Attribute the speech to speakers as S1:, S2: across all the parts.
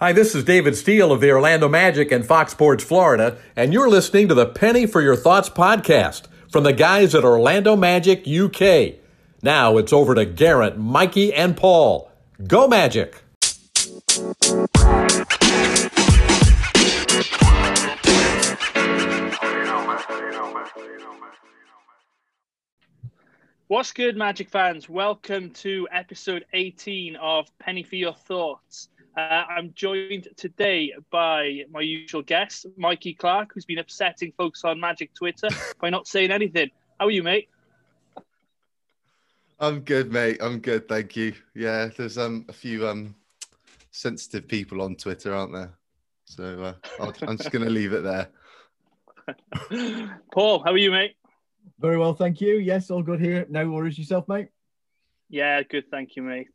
S1: Hi, this is David Steele of the Orlando Magic and Fox Sports Florida, and you're listening to the Penny for Your Thoughts podcast from the guys at Orlando Magic UK. Now it's over to Garrett, Mikey, and Paul. Go Magic!
S2: What's good, Magic fans? Welcome to episode 18 of Penny for Your Thoughts. Uh, I'm joined today by my usual guest, Mikey Clark, who's been upsetting folks on Magic Twitter by not saying anything. How are you, mate?
S3: I'm good, mate. I'm good, thank you. Yeah, there's um a few um sensitive people on Twitter, aren't there? So uh, I'm just going to leave it there.
S2: Paul, how are you, mate?
S4: Very well, thank you. Yes, all good here. No worries yourself, mate.
S2: Yeah, good, thank you, mate.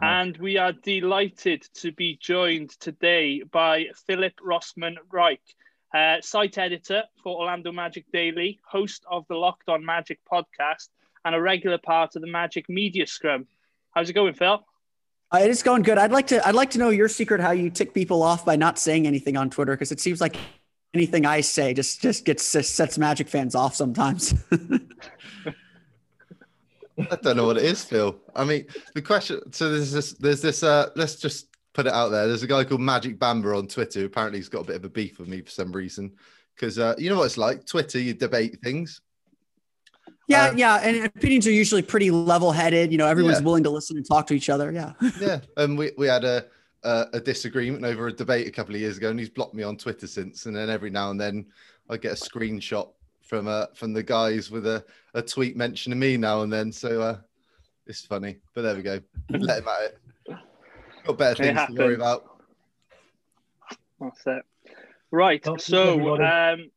S2: And we are delighted to be joined today by Philip Rossman Reich, uh, site editor for Orlando Magic Daily, host of the Locked On Magic podcast, and a regular part of the Magic Media Scrum. How's it going, Phil?
S5: Uh, it is going good. I'd like to. I'd like to know your secret how you tick people off by not saying anything on Twitter because it seems like anything I say just just gets just sets Magic fans off sometimes.
S3: I don't know what it is, Phil. I mean, the question. So there's this. There's this. Uh, let's just put it out there. There's a guy called Magic Bamba on Twitter. Apparently, he's got a bit of a beef with me for some reason. Because uh, you know what it's like. Twitter, you debate things.
S5: Yeah, uh, yeah, and opinions are usually pretty level-headed. You know, everyone's yeah. willing to listen and talk to each other. Yeah.
S3: yeah, and we we had a, a a disagreement over a debate a couple of years ago, and he's blocked me on Twitter since. And then every now and then, I get a screenshot from uh from the guys with a, a tweet mentioning me now and then. So uh, it's funny, but there we go. Let him at it. Got better things to worry about.
S2: That's it. Right. so um,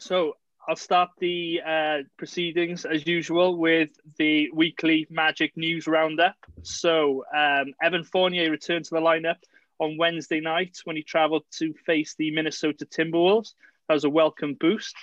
S2: so I'll start the uh, proceedings as usual with the weekly Magic News Roundup. So um, Evan Fournier returned to the lineup on Wednesday night when he travelled to face the Minnesota Timberwolves. That was a welcome boost.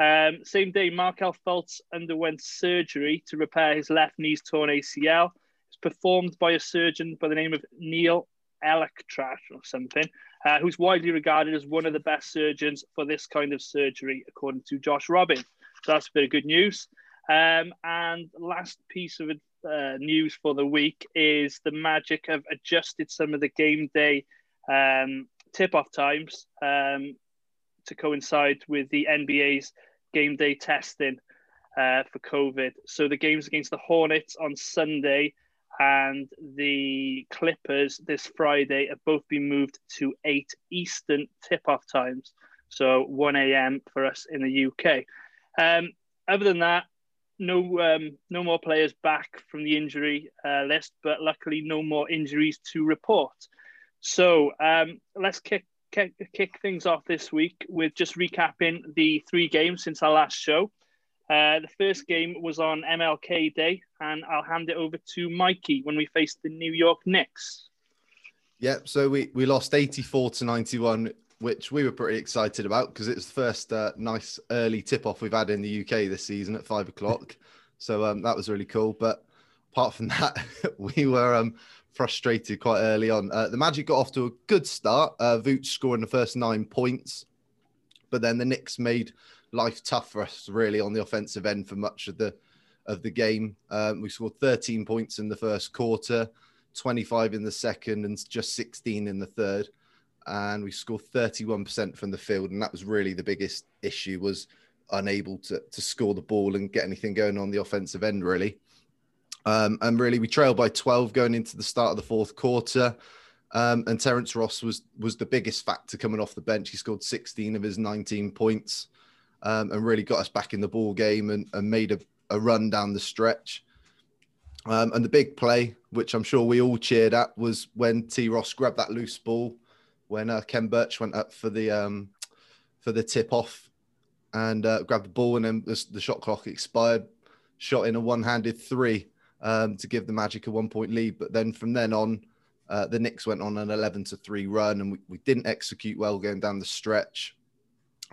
S2: Um, same day, Markelle Fultz underwent surgery to repair his left knee's torn ACL. It's performed by a surgeon by the name of Neal ElAttrache or something, uh, who's widely regarded as one of the best surgeons for this kind of surgery, according to Josh Robin. So that's a bit of good news. Um, and last piece of uh, news for the week is the Magic have adjusted some of the game day um, tip-off times. Um, to coincide with the NBA's game day testing uh, for COVID. So the games against the Hornets on Sunday and the Clippers this Friday have both been moved to 8 Eastern tip off times. So 1 a.m. for us in the UK. Um, other than that, no um, no more players back from the injury uh, list, but luckily no more injuries to report. So um, let's kick kick, kick things off this week with just recapping the three games since our last show. Uh, the first game was on MLK Day, and I'll hand it over to Mikey when we faced the New York Knicks.
S3: Yep. So we, we lost 84 to 91, which we were pretty excited about because it's the first uh, nice early tip off we've had in the UK this season at five o'clock. So um, that was really cool. But apart from that, we were um, frustrated quite early on. Uh, the Magic got off to a good start. Uh, Vooch scoring the first nine points, but then the Knicks made life tough for us really on the offensive end for much of the of the game. Um, we scored 13 points in the first quarter, 25 in the second, and just 16 in the third. And we scored 31% from the field, and that was really the biggest issue was unable to to score the ball and get anything going on the offensive end really. Um, and really, we trailed by 12 going into the start of the fourth quarter. Um, and Terence Ross was was the biggest factor coming off the bench. He scored 16 of his 19 points um, and really got us back in the ball game and, and made a, a, run down the stretch. Um, and the big play, which I'm sure we all cheered at, was when T. Ross grabbed that loose ball when uh, Khem Birch went up for the um, for the tip off and uh, grabbed the ball, and then the, the shot clock expired. Shot in a one-handed three um, to give the Magic a one point lead. But then from then on, uh, the Knicks went on an 11 to 3 run and we, we didn't execute well going down the stretch.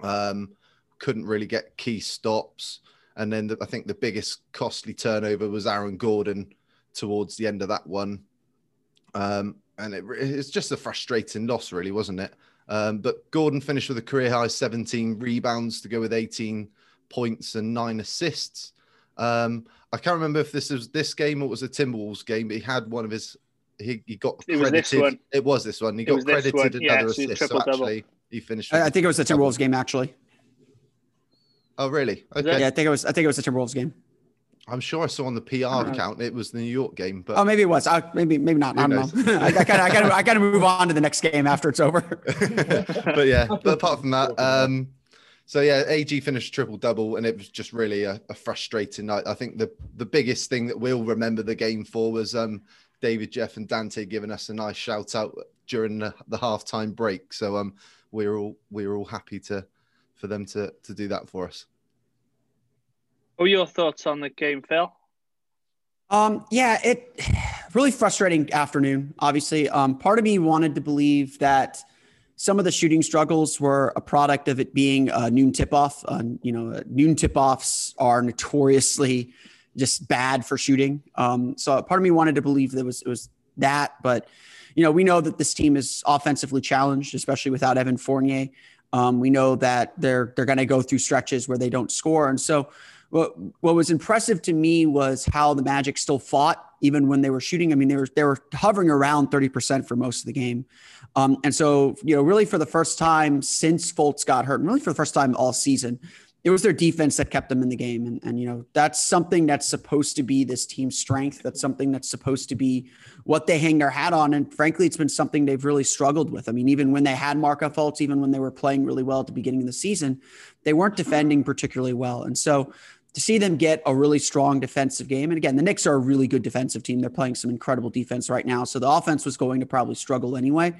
S3: Um, couldn't really get key stops. And then the, I think the biggest costly turnover was Aaron Gordon towards the end of that one. Um, and it, it's just a frustrating loss, really, wasn't it? Um, but Gordon finished with a career high 17 rebounds to go with 18 points and nine assists. Um, I can't remember if this was this game or it was a Timberwolves game, but he had one of his. He, he got
S2: It
S3: credited.
S2: was this one.
S3: It was this one. He
S2: It
S3: got credited
S2: one.
S3: another
S2: Yeah, so
S3: assist. So
S2: triple-double.
S3: actually, he finished.
S5: I, I think it was the Timberwolves game actually.
S3: Oh, really? Okay.
S5: Yeah, I think it was. I think it was the Timberwolves game.
S3: I'm sure I saw on the PR account it was the New York game, but
S5: Oh, maybe it was. I, maybe maybe not. I don't know. I, I gotta I gotta I gotta move on to the next game after it's over.
S3: but yeah, but apart from that, um, so yeah, AG finished triple double, and it was just really a, a frustrating night. I think the the biggest thing that we'll remember the game for was um, David, Jeff, and Dante giving us a nice shout out during the, the halftime break. So um, we're all we were all happy to for them to to do that for us.
S2: What were your thoughts on the game, Phil?
S5: Um, yeah, it really frustrating afternoon. Obviously, um, part of me wanted to believe that some of the shooting struggles were a product of it being a noon tip off. Uh, you know, noon tip offs are notoriously just bad for shooting. Um, so part of me wanted to believe that it was it was that, but you know, we know that this team is offensively challenged, especially without Evan Fournier. Um, we know that they're they're going to go through stretches where they don't score, and so what what was impressive to me was how the Magic still fought even when they were shooting. I mean, they were they were hovering around thirty percent for most of the game, um, and so you know, really for the first time since Fultz got hurt, and really for the first time all season, it was their defense that kept them in the game. And, and, you know, that's something that's supposed to be this team's strength. That's something that's supposed to be what they hang their hat on. And frankly, it's been something they've really struggled with. I mean, even when they had Markelle Fultz, even when they were playing really well at the beginning of the season, they weren't defending particularly well. And so to see them get a really strong defensive game, and again, the Knicks are a really good defensive team. They're playing some incredible defense right now. So the offense was going to probably struggle anyway.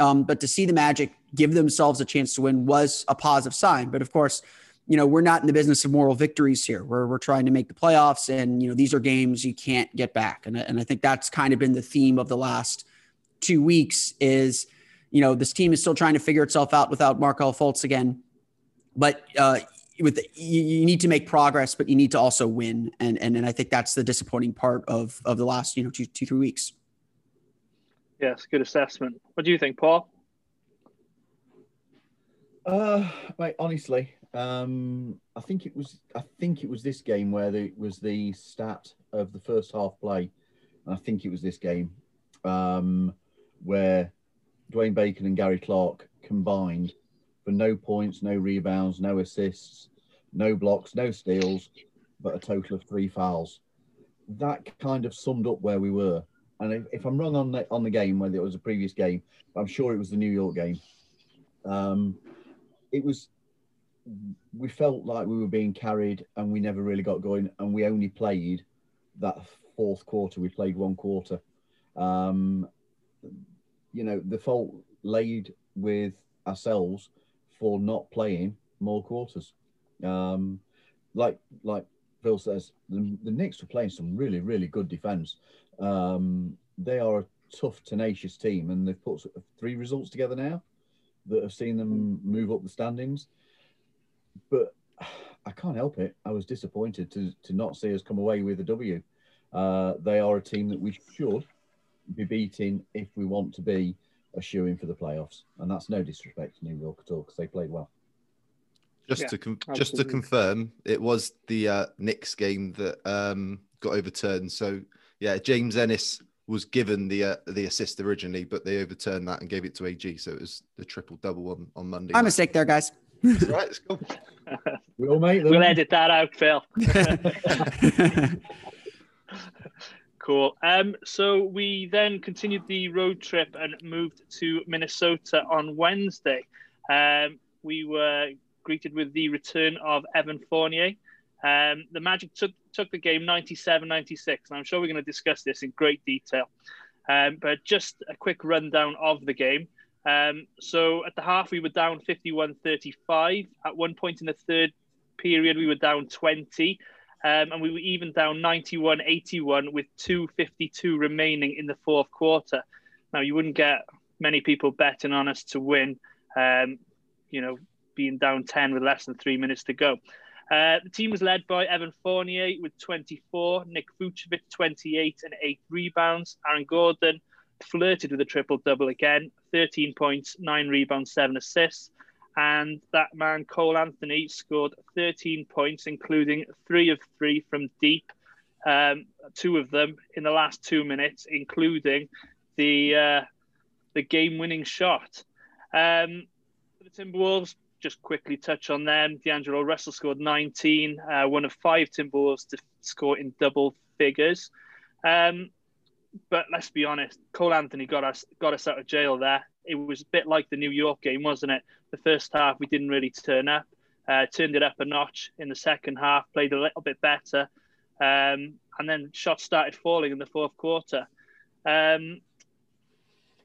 S5: Um, but to see the Magic give themselves a chance to win was a positive sign. But of course, you know, we're not in the business of moral victories here. We're, we're trying to make the playoffs, and, you know, these are games you can't get back. And, and I think that's kind of been the theme of the last two weeks is, you know, this team is still trying to figure itself out without Markelle Fultz again. But uh, with the, you, you need to make progress, but you need to also win. And, and, and I think that's the disappointing part of, of the last, you know, two, two, three weeks.
S2: Yes, good assessment. What do you think, Paul?
S4: Uh, mate, honestly, um, I think it was. I think it was this game where the, it was the stat of the first half play, and I think it was this game um, where Dwayne Bacon and Gary Clark combined for no points, no rebounds, no assists, no blocks, no steals, but a total of three fouls. That kind of summed up where we were. And if, if I'm wrong on the on the game, whether it was a previous game, I'm sure it was the New York game. Um, it was we felt like we were being carried and we never really got going and we only played that fourth quarter we played one quarter um you know the fault laid with ourselves for not playing more quarters um like like phil says the, the Knicks were playing some really really good defense um they are a tough tenacious team and they've put three results together now that have seen them move up the standings but I can't help it. I was disappointed to to not see us come away with a W. Uh, they are a team that we should be beating if we want to be a shoe in for the playoffs, and that's no disrespect to New York at all because they played well.
S3: Just
S2: Yeah,
S3: to com- just to confirm, it was the uh, Knicks game that um, got overturned. So yeah, James Ennis was given the uh, the assist originally, but they overturned that and gave it to AG. So it was the triple double on on Monday.
S5: My mistake there, guys.
S3: right, all right, it's cool.
S4: We all mate them.
S2: We'll edit that out, Phil. Cool. Um, so we then continued the road trip and moved to Minnesota on Wednesday. Um, we were greeted with the return of Evan Fournier. Um, the Magic took, took the game 97 96, and I'm sure we're going to discuss this in great detail. Um, but just a quick rundown of the game. Um, so at the half, we were down 51 35. At one point in the third period, we were down 20. Um, and we were even down 91 81 with 252 remaining in the fourth quarter. Now, you wouldn't get many people betting on us to win, um, you know, being down 10 with less than three minutes to go. Uh, the team was led by Evan Fournier with 24, Nick Vucevic 28 and eight rebounds, Aaron Gordon flirted with a triple double again 13 points, nine rebounds, seven assists. And that man, Cole Anthony, scored 13 points, including three of three from deep, um, two of them in the last two minutes, including the uh, the game winning shot. Um, the Timberwolves, just quickly touch on them. D'Angelo Russell scored 19, uh, one of five Timberwolves to score in double figures. Um, but let's be honest, Cole Anthony got us got us out of jail there. It was a bit like the New York game, wasn't it? The first half we didn't really turn up. Uh, turned it up a notch in the second half, played a little bit better, um, and then shots started falling in the fourth quarter. Um,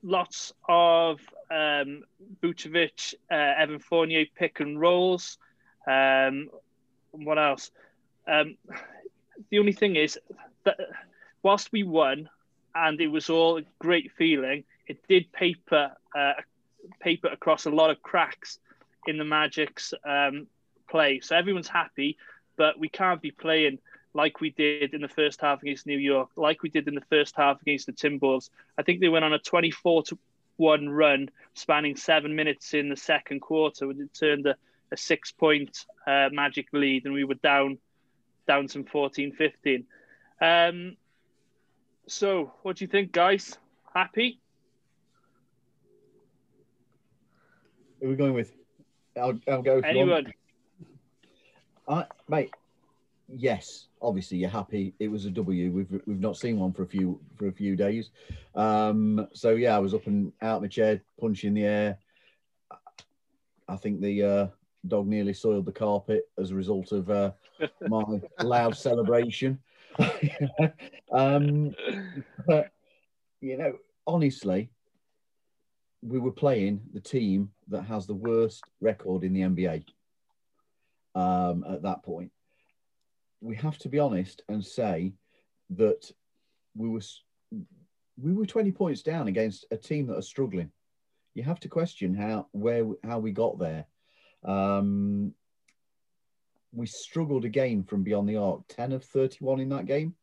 S2: lots of um, uh, Evan Fournier pick and rolls. Um, what else? Um, the only thing is that whilst we won, and it was all a great feeling. It did paper uh, paper across a lot of cracks in the Magic's um, play. So everyone's happy, but we can't be playing like we did in the first half against New York, like we did in the first half against the Timberwolves. I think they went on a 24 to 1 run spanning seven minutes in the second quarter, which turned a, a six point uh, Magic lead, and we were down down some 14 15. Um, so, what do you think, guys? Happy?
S4: Are we going with? I'll, I'll go.
S2: Anyone?
S4: I, mate. Yes, obviously you're happy. It was a W. We've we've not seen one for a few for a few days. Um, so yeah, I was up and out of my chair, punching the air. I think the uh, dog nearly soiled the carpet as a result of uh, my loud celebration. um, but you know, honestly, we were playing the team that has the worst record in the NBA. Um, at that point, we have to be honest and say that we were we were 20 points down against a team that are struggling. You have to question how where how we got there. Um, we struggled again from beyond the arc 10 of 31 in that game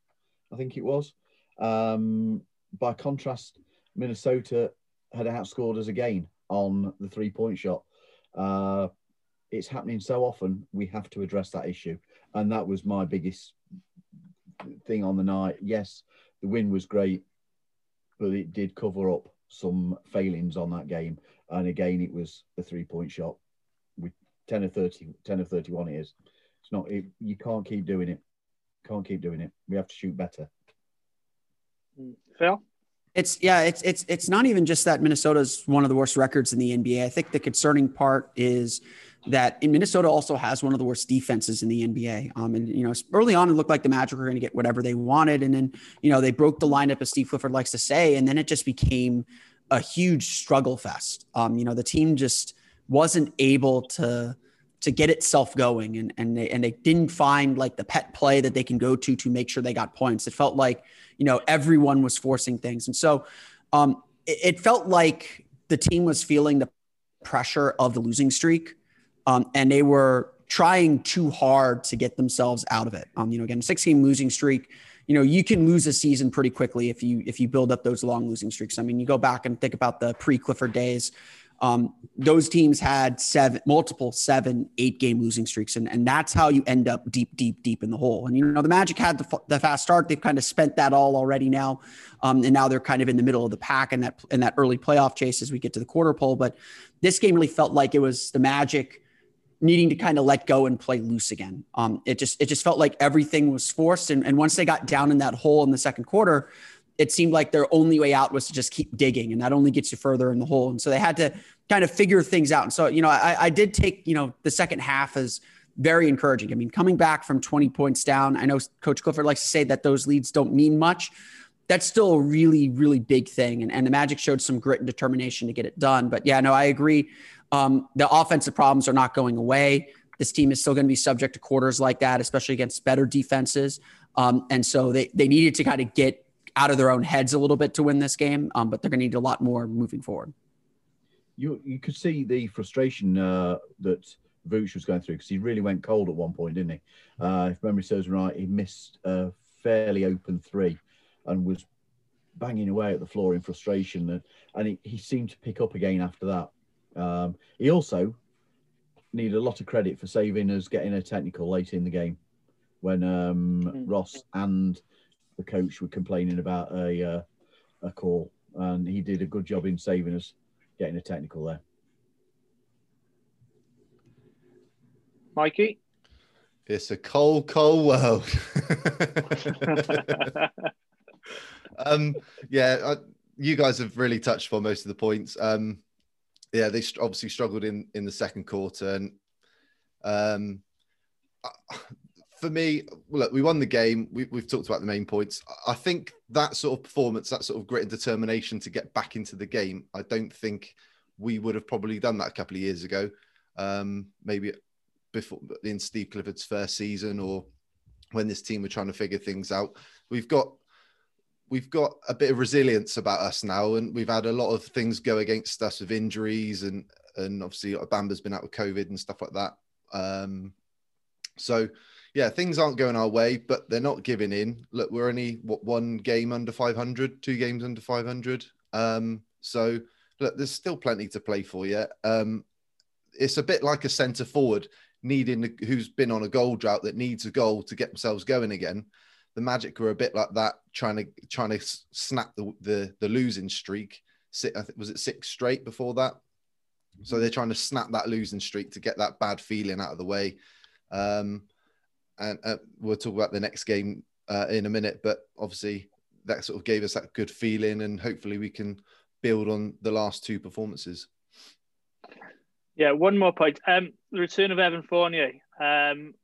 S4: i think it was um, by contrast minnesota had outscored us again on the three point shot uh, it's happening so often we have to address that issue and that was my biggest thing on the night yes the win was great but it did cover up some failings on that game and again it was a three point shot with 10 of 30 10 of 31 it is it's not. It, you can't keep doing it. Can't keep doing it. We have to shoot better.
S2: Phil.
S5: It's yeah, it's it's it's not even just that Minnesota's one of the worst records in the NBA. I think the concerning part is that in Minnesota also has one of the worst defenses in the NBA. Um, and you know, early on it looked like the Magic were going to get whatever they wanted, and then you know they broke the lineup, as Steve Clifford likes to say, and then it just became a huge struggle fest. Um, you know, the team just wasn't able to to get itself going and and they and they didn't find like the pet play that they can go to to make sure they got points. It felt like you know everyone was forcing things, and so um, it, it, felt like the team was feeling the pressure of the losing streak, um, and they were trying too hard to get themselves out of it. Um, you know, again, six game losing streak. You know, you can lose a season pretty quickly if you if you build up those long losing streaks. I mean, you go back and think about the pre Clifford days um, those teams had seven, multiple seven, eight game losing streaks, and, and that's how you end up deep, deep, deep in the hole. And you know, the Magic had the, the fast start; they've kind of spent that all already now, um, and now they're kind of in the middle of the pack in that in that early playoff chase as we get to the quarter pole. But this game really felt like it was the Magic needing to kind of let go and play loose again. Um, it just it just felt like everything was forced, and, and once they got down in that hole in the second quarter, it seemed like their only way out was to just keep digging, and that only gets you further in the hole. And so they had to kind of figure things out. And so, you know, I, I did take, you know, the second half as very encouraging. I mean, coming back from 20 points down, I know Coach Clifford likes to say that those leads don't mean much. That's still a really, really big thing. And, and the Magic showed some grit and determination to get it done. But yeah, no, I agree. Um, the offensive problems are not going away. This team is still going to be subject to quarters like that, especially against better defenses. Um, and so they, they needed to kind of get out of their own heads a little bit to win this game, um, but they're going to need a lot more moving forward.
S4: You you could see the frustration uh, that Vooch was going through because he really went cold at one point, didn't he? Uh, if memory serves right, he missed a fairly open three and was banging away at the floor in frustration, and, and he, he seemed to pick up again after that. Um, he also needed a lot of credit for saving us getting a technical late in the game when um, mm. Ross and the coach were complaining about a uh, a call, and he did a good job in saving us getting a technical there.
S2: Mikey,
S3: it's a cold, cold world. um, yeah, I, you guys have really touched on most of the points. Um, yeah, they obviously struggled in in the second quarter, and um, for me, look, we won the game. We, have talked about the main points. I think that sort of performance, that sort of grit and determination to get back into the game, I don't think we would have probably done that a couple of years ago. Um, maybe before in Steve Clifford's first season or when this team were trying to figure things out. We've got we've got a bit of resilience about us now, and we've had a lot of things go against us with injuries, and and obviously Bamba's been out with COVID and stuff like that. Um, so yeah, things aren't going our way, but they're not giving in. Look, we're only what one game under 500, two games under 500. Um, so look, there's still plenty to play for yet. Um, it's a bit like a centre forward needing who's been on a goal drought that needs a goal to get themselves going again the Magic were a bit like that, trying to trying to snap the the, the losing streak. Was it six straight before that? So they're trying to snap that losing streak to get that bad feeling out of the way. Um, and uh, we'll talk about the next game uh, in a minute, but obviously that sort of gave us that good feeling, and hopefully we can build on the last two performances.
S2: Yeah, one more point. Um, the return of Evan Fournier. Um,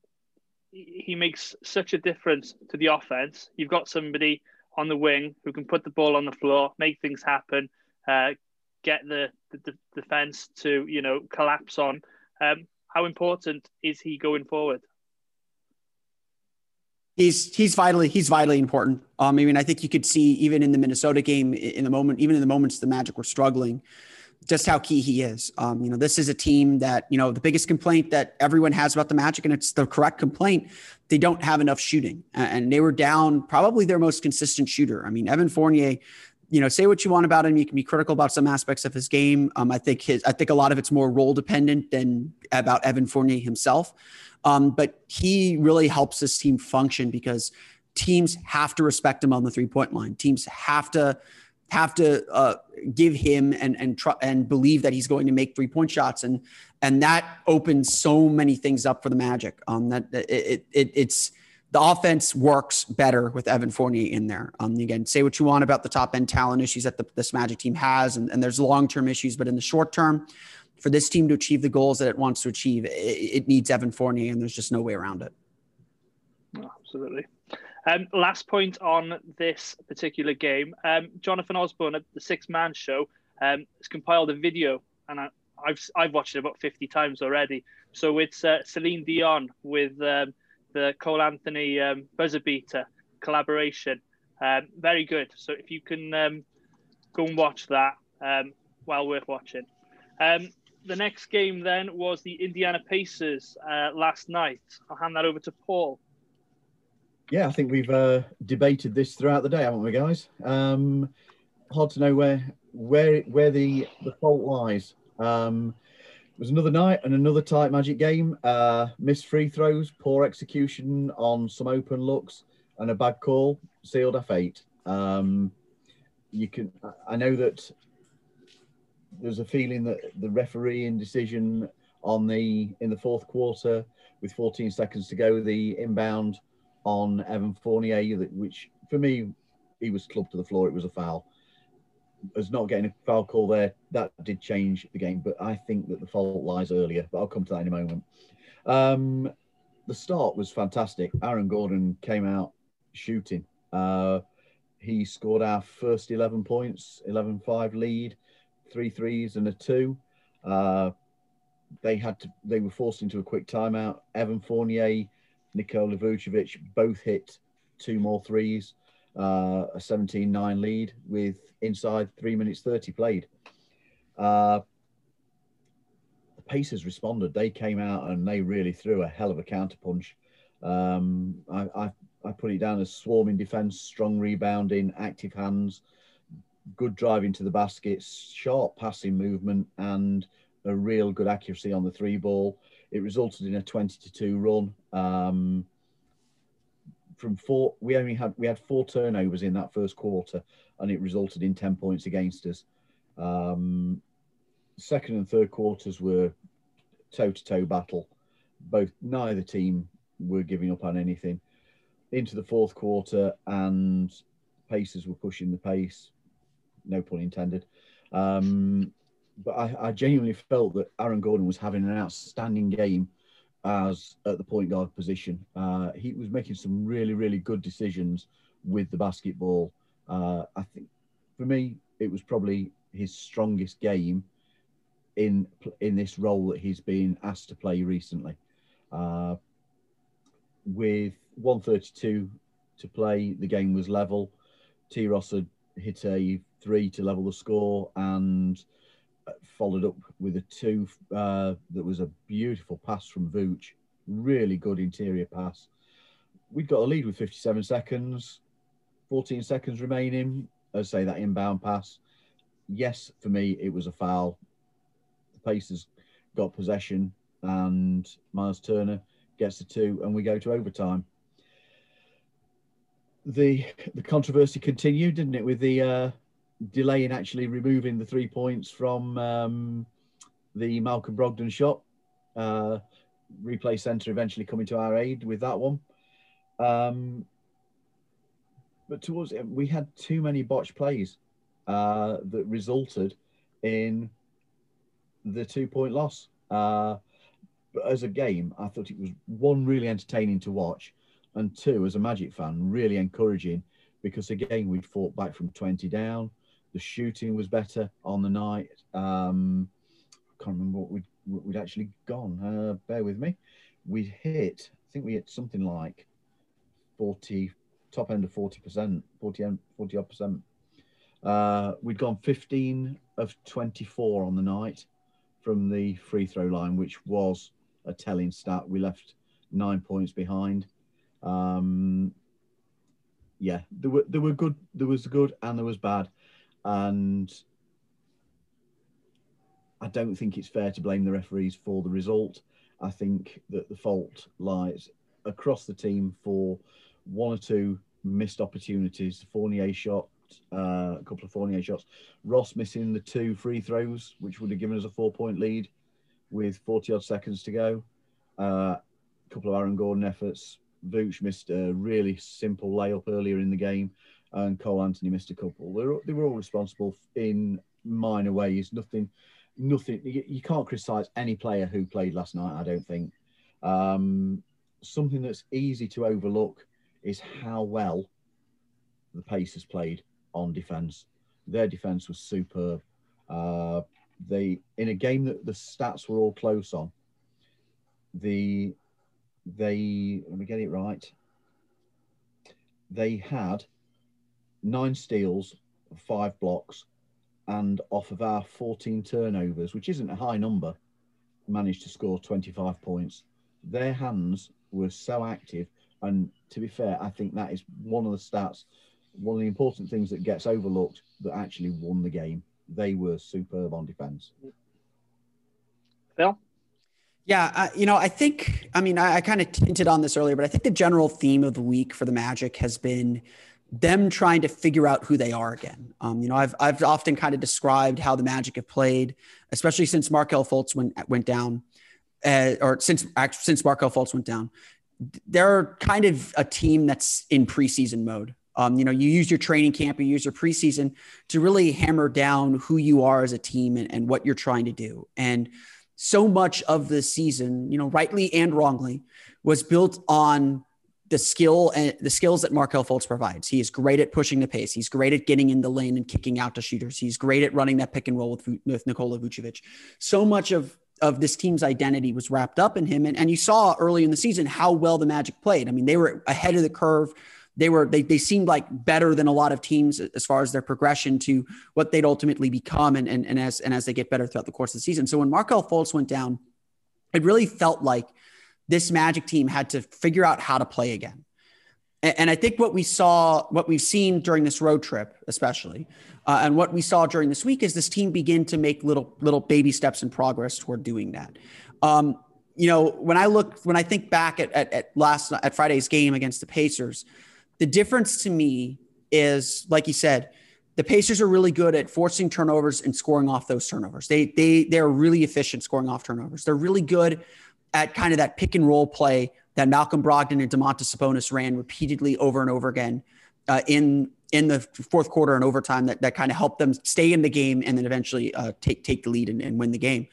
S2: he makes such a difference to the offense. You've got somebody on the wing who can put the ball on the floor, make things happen, uh, get the, the, the, defense to you know collapse on. Um, how important is he going forward?
S5: He's he's vitally he's vitally important. Um, I mean, I think you could see even in the Minnesota game, in the moment, even in the moments the Magic were struggling, just how key he is. Um, you know, this is a team that, you know, the biggest complaint that everyone has about the Magic, and it's the correct complaint, they don't have enough shooting. And they were down probably their most consistent shooter. I mean, Evan Fournier, you know, say what you want about him. You can be critical about some aspects of his game. Um, I think his, I think a lot of it's more role dependent than about Evan Fournier himself. Um, but he really helps this team function because teams have to respect him on the three point line. Teams have to have to uh, give him and and tr- and believe that he's going to make three point shots and and that opens so many things up for the Magic. Um, that it, it it's the offense works better with Evan Fournier in there. Um, again, say what you want about the top end talent issues that the, this Magic team has, and, and there's long term issues, but in the short term, for this team to achieve the goals that it wants to achieve, it, it needs Evan Fournier, and there's just no way around it.
S2: absolutely. Um, last point on this particular game. Um, Jonathan Osborne at the Six Man Show um, has compiled a video, and I, have I've watched it about 50 times already. So it's uh, Celine Dion with um, the Cole Anthony um, buzzer beater collaboration. Um, very good. So if you can um, go and watch that, um, well worth watching. Um, the next game then was the Indiana Pacers uh, last night. I'll hand that over to Paul
S4: yeah, I think we've uh, debated this throughout the day, haven't we, guys? Um, hard to know where where where the the fault lies. Um, it was another night and another tight magic game. Uh, missed free throws, poor execution on some open looks, and a bad call sealed our fate. Um, you can. I know that there's a feeling that the refereeing decision on the in the fourth quarter with 14 seconds to go, the inbound on Evan Fournier, which for me, he was clubbed to the floor. It was a foul. As not getting a foul call there, that did change the game. But I think that the fault lies earlier. But I'll come to that in a moment. Um, the start was fantastic. Aaron Gordon came out shooting. Uh, he scored our first 11 points, 11 5 lead, three threes and a two. Uh, they had to, they were forced into a quick timeout. Evan Fournier Nikola Vucevic both hit two more threes, uh, a 17 9 lead with inside three minutes 30 played. Uh, the Pacers responded. They came out and they really threw a hell of a counterpunch. Um, I, I, I put it down as swarming defense, strong rebounding, active hands. good driving to the basket, sharp passing movement, and a real good accuracy on the three ball. It resulted in a 20 to 2 run. Um, from four, we only had we had four turnovers in that first quarter, and it resulted in 10 points against us. Um, second and third quarters were toe to toe battle. Both neither team were giving up on anything. Into the fourth quarter, and Pacers were pushing the pace. No pun intended. Um, but I, I, genuinely felt that Aaron Gordon was having an outstanding game as at the point guard position. Uh, he was making some really, really good decisions with the basketball. Uh, I think for me, it was probably his strongest game in in this role that he's been asked to play recently. Uh, with 132 to play, the game was level. T. Ross had hit a three to level the score and followed up with a two uh, that was a beautiful pass from Vooch. Really good interior pass. We'd got a lead with 57 seconds, 14 seconds remaining. As say that inbound pass. Yes, for me, it was a foul. The Pacers got possession, and Miles Turner gets the two, and we go to overtime. The the controversy continued, didn't it, with the uh, delay in actually removing the three points from um, the Malcolm Brogdon shot. Uh, replay centre eventually coming to our aid with that one. Um, but towards it, we had too many botch plays uh, that resulted in the two point loss. Uh, but as a game, I thought it was one really entertaining to watch, and two, as a Magic fan, really encouraging because again we'd fought back from 20 down. The shooting was better on the night. Um, I can't remember what we'd, what we'd actually gone. Uh, bear with me. We hit, I think we hit something like 40, top end of 40%, 40, 40 odd percent. Uh, we'd gone 15 of 24 on the night from the free throw line, which was a telling stat. We left nine points behind. Um, yeah, there were there were good, there was good, and there was bad. And I don't think it's fair to blame the referees for the result. I think that the fault lies across the team for one or two missed opportunities. The Fournier shot, uh, a couple of Fournier shots. Ross missing the two free throws, which would have given us a four point lead with 40 odd seconds to go. Uh, a couple of Aaron Gordon efforts. Vooch missed a really simple layup earlier in the game and Cole Anthony missed a couple. They were, they were all responsible in minor ways. Nothing, nothing. You, you can't criticise any player who played last night. I don't think. Um, something that's easy to overlook is how well the Pacers played on defence. Their defence was superb. Uh, they in a game that the stats were all close on. The they let me get it right. They had nine steals, five blocks, and off of our 14 turnovers, which isn't a high number, managed to score 25 points. Their hands were so active. And to be fair, I think that is one of the stats, one of the important things that gets overlooked that actually won the game. They were superb on defense.
S2: Phil?
S5: Yeah, uh, you know, I think, I mean, I, I kind of hinted on this earlier, but I think the general theme of the week for the Magic has been them trying to figure out who they are again. Um, you know, I've I've often kind of described how the Magic have played, especially since Markelle Fultz went went down, uh, or since since Markelle Fultz went down. They're kind of a team that's in preseason mode. Um, you know, you use your training camp, you use your preseason to really hammer down who you are as a team and, and what you're trying to do. And so much of the season, you know, rightly and wrongly, was built on the skill and the skills that Markelle Fultz provides. He is great at pushing the pace. He's great at getting in the lane and kicking out to shooters. He's great at running that pick and roll with, with Nikola Vucevic. So much of of this team's identity was wrapped up in him. And, and you saw early in the season how well the Magic played. I mean, they were ahead of the curve. They were they they seemed like better than a lot of teams as far as their progression to what they'd ultimately become and, and, and as and as they get better throughout the course of the season. So when Markelle Fultz went down, it really felt like – this Magic team had to figure out how to play again. And, and I think what we saw, what we've seen during this road trip, especially, uh, and what we saw during this week is this team begin to make little little baby steps in progress toward doing that. Um, you know, when I look, when I think back at, at, at last at Friday's game against the Pacers, the difference to me is, like you said, the Pacers are really good at forcing turnovers and scoring off those turnovers. They they they're really efficient scoring off turnovers. They're really good at kind of that pick and roll play that Malcolm Brogdon and Domantas Sabonis ran repeatedly over and over again uh, in in the fourth quarter and overtime that, that kind of helped them stay in the game and then eventually uh, take take the lead and, and, win the game.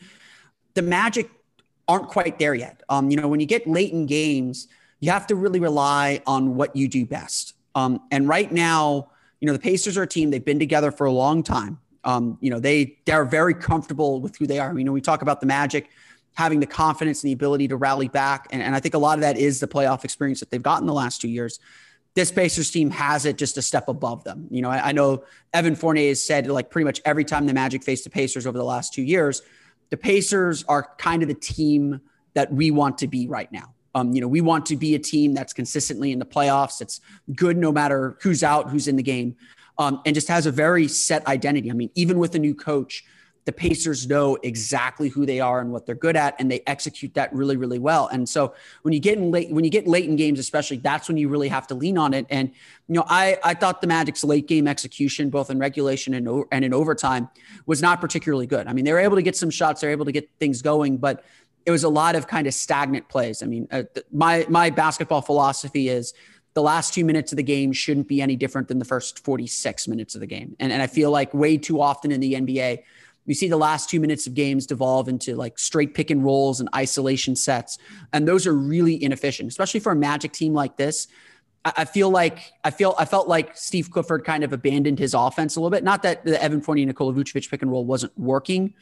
S5: The Magic aren't quite there yet. Um, you know, when you get late in games, you have to really rely on what you do best. Um, and right now, you know, the Pacers are a team they've been together for a long time. Um, you know, they they're very comfortable with who they are. You know, we talk about the Magic having the confidence and the ability to rally back, and, and I think a lot of that is the playoff experience that they've gotten the last two years this Pacers team has it just a step above them. You know, I, I, know Evan Fournier has said like pretty much every time the Magic faced the Pacers over the last two years, the Pacers are kind of the team that we want to be right now. Um, you know, we want to be a team that's consistently in the playoffs. It's good no matter who's out, who's in the game, um, and just has a very set identity. I mean, even with a new coach, the Pacers know exactly who they are and what they're good at, and they execute that really, really well. And so when you get in late, when you get late in games, especially, that's when you really have to lean on it. And you know, I I thought the Magic's late game execution, both in regulation and and in overtime, was not particularly good. I mean, they were able to get some shots, they're able to get things going, but it was a lot of kind of stagnant plays. I mean, uh, my my basketball philosophy is the last two minutes of the game shouldn't be any different than the first 46 minutes of the game. And, and I feel like way too often in the NBA, we see the last two minutes of games devolve into like straight pick and rolls and isolation sets. And those are really inefficient, especially for a magic team like this. I feel like I feel I felt like Steve Clifford kind of abandoned his offense a little bit. Not that the Evan Fournier Nikola Vucevic pick and roll wasn't working,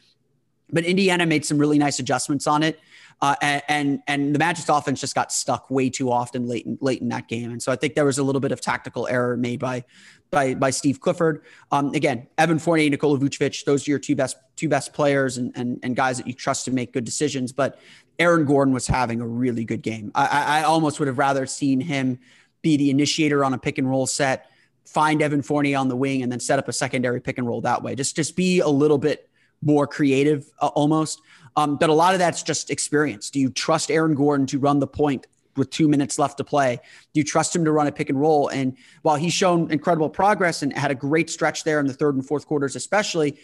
S5: but Indiana made some really nice adjustments on it. Uh, and and the Magic's offense just got stuck way too often late in, late in that game, and so I think there was a little bit of tactical error made by by by Steve Clifford. Um, again, Evan Fournier, Nikola Vucevic, those are your two best two best players and, and and guys that you trust to make good decisions. But Aaron Gordon was having a really good game. I, I almost would have rather seen him be the initiator on a pick and roll set, find Evan Fournier on the wing, and then set up a secondary pick and roll that way. Just just be a little bit more creative, uh, almost. Um, but a lot of that's just experience. Do you trust Aaron Gordon to run the point with two minutes left to play? Do you trust him to run a pick and roll? And while he's shown incredible progress and had a great stretch there in the third and fourth quarters, especially,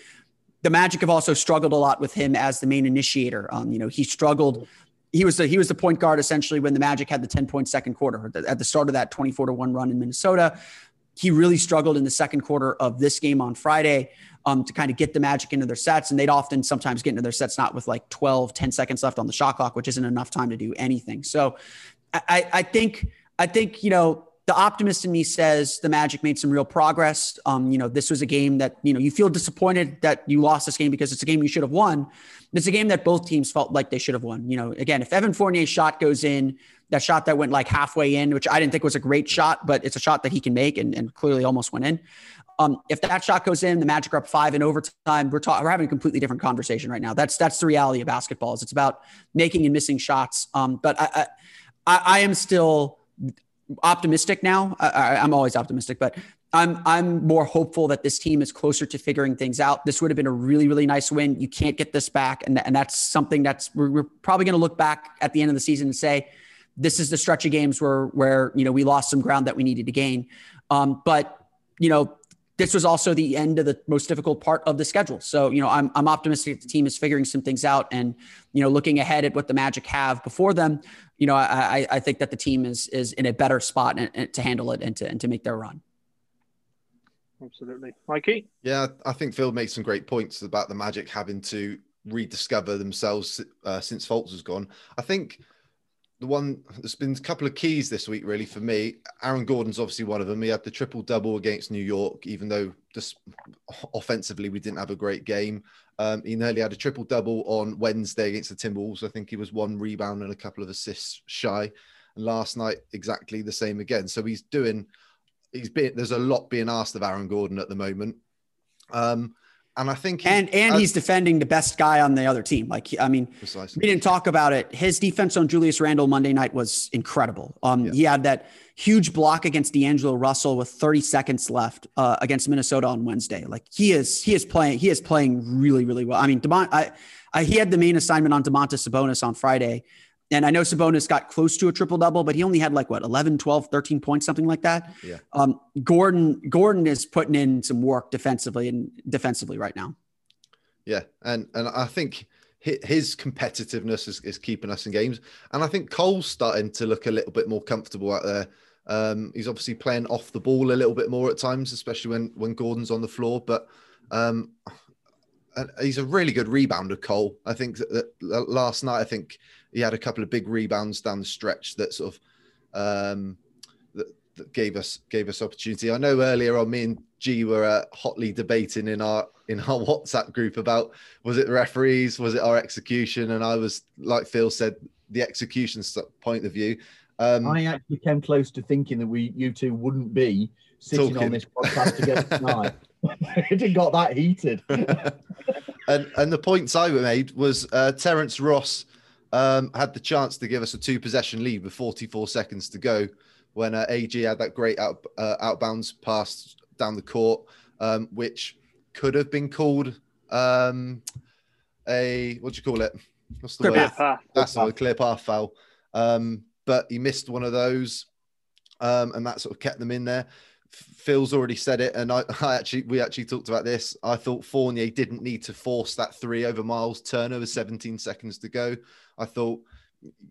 S5: the Magic have also struggled a lot with him as the main initiator. Um, you know, he struggled. He was the he was the point guard essentially when the Magic had the ten point second quarter at the start of that twenty four to one run in Minnesota. He really struggled in the second quarter of this game on Friday um, to kind of get the magic into their sets. And they'd often sometimes get into their sets not with like 12, 10 seconds left on the shot clock, which isn't enough time to do anything. So I, I think, I think, you know, the optimist in me says the Magic made some real progress. Um, you know, this was a game that, you know, you feel disappointed that you lost this game because it's a game you should have won. It's a game that both teams felt like they should have won. You know, again, if Evan Fournier's shot goes in, that shot that went like halfway in, which I didn't think was a great shot, but it's a shot that he can make and, and clearly almost went in. Um, if that shot goes in, the Magic are up five in overtime. We're talking, we're having a completely different conversation right now. That's that's the reality of basketball. Is it's about making and missing shots. Um, but I, I, I am still optimistic now. I, I'm always optimistic, but I'm I'm more hopeful that this team is closer to figuring things out. This would have been a really really nice win. You can't get this back, and and that's something that's we're, we're probably going to look back at the end of the season and say this is the stretch of games where where you know we lost some ground that we needed to gain. Um, but you know this was also the end of the most difficult part of the schedule. So, you know, I'm, I'm optimistic the team is figuring some things out and, you know, looking ahead at what the Magic have before them, you know, I, I think that the team is, is in a better spot and, and to handle it and to, and to make their run.
S2: Absolutely. Mikey?
S3: Yeah, I think Phil made some great points about the Magic having to rediscover themselves uh, since Fultz has gone. I think the one there's been a couple of keys this week really for me. Aaron Gordon's obviously one of them. He had the triple double against New York, even though just offensively we didn't have a great game. Um, he nearly had a triple double on Wednesday against the Timberwolves. I think he was one rebound and a couple of assists shy. And last night exactly the same again. So he's doing. He's been there's a lot being asked of Aaron Gordon at the moment. Um, and I think,
S5: he, and and he's defending the best guy on the other team. Like, I mean, precisely. we didn't talk about it. His defense on Julius Randle Monday night was incredible. Um, yeah. he had that huge block against D'Angelo Russell with 30 seconds left uh, against Minnesota on Wednesday. Like he is, he is playing, he is playing really, really well. I mean, Demont, I, I, he had the main assignment on Domantas Sabonis on Friday. And I know Sabonis got close to a triple double, but he only had like what 11, 12, 13 points, something like that.
S3: Yeah.
S5: Um, Gordon, Gordon is putting in some work defensively and defensively right now.
S3: Yeah. And, and I think, his competitiveness is, is, keeping us in games. And I think Cole's starting to look a little bit more comfortable out there. Um, he's obviously playing off the ball a little bit more at times, especially when when Gordon's on the floor. But um, he's a really good rebounder, Cole. I think that, that, last night, I think he had a couple of big rebounds down the stretch that sort of um, that, that gave us gave us opportunity. I know earlier on, me and G were uh, hotly debating in our in our WhatsApp group about was it the referees, was it our execution, and I was like Phil said, the execution point of view.
S4: Um, I actually came close to thinking that we, you two, wouldn't be sitting talking. on this podcast together tonight. it got that heated.
S3: and and the points I made was uh, Terrence Ross um, had the chance to give us a two possession lead with 44 seconds to go when uh, AG had that great out uh, outbounds pass down the court, um, which could have been called um, a what do you call it?
S5: What's the clear word? Path.
S3: That's a clear path foul. Um, but he missed one of those, um, and that sort of kept them in there. Phil's already said it, and I, I, actually we actually talked about this. I thought Fournier didn't need to force that three over Myles with 17 seconds to go. I thought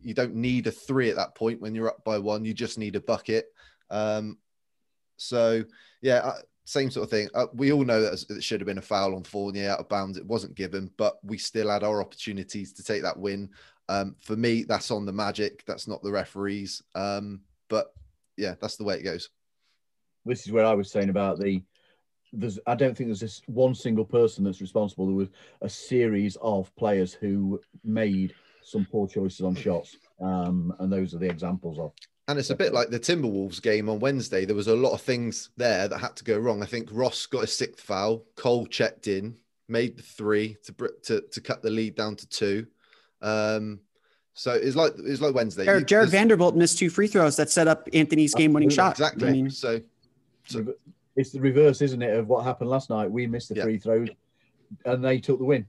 S3: you don't need a three at that point when you're up by one. You just need a bucket. Um, so yeah, same sort of thing. Uh, we all know that it should have been a foul on Fournier out of bounds. It wasn't given, but we still had our opportunities to take that win. Um, for me, that's on the Magic. That's not the referees. Um, but yeah, that's the way it goes.
S4: This is where I was saying about the. There's, I don't think there's just one single person that's responsible. There was a series of players who made some poor choices on shots, um, and those are the examples of.
S3: And it's a bit like the Timberwolves game on Wednesday. There was a lot of things there that had to go wrong. I think Ross got a sixth foul. Cole checked in, made the three to to, to cut the lead down to two. Um, so it's like it's like Wednesday.
S5: Jared, Jarred Vanderbilt missed two free throws that set up Anthony's game-winning shot.
S3: Exactly. I mean, so,
S4: so it's the reverse, isn't it, of what happened last night? We missed the yeah. free throws, and they took the win.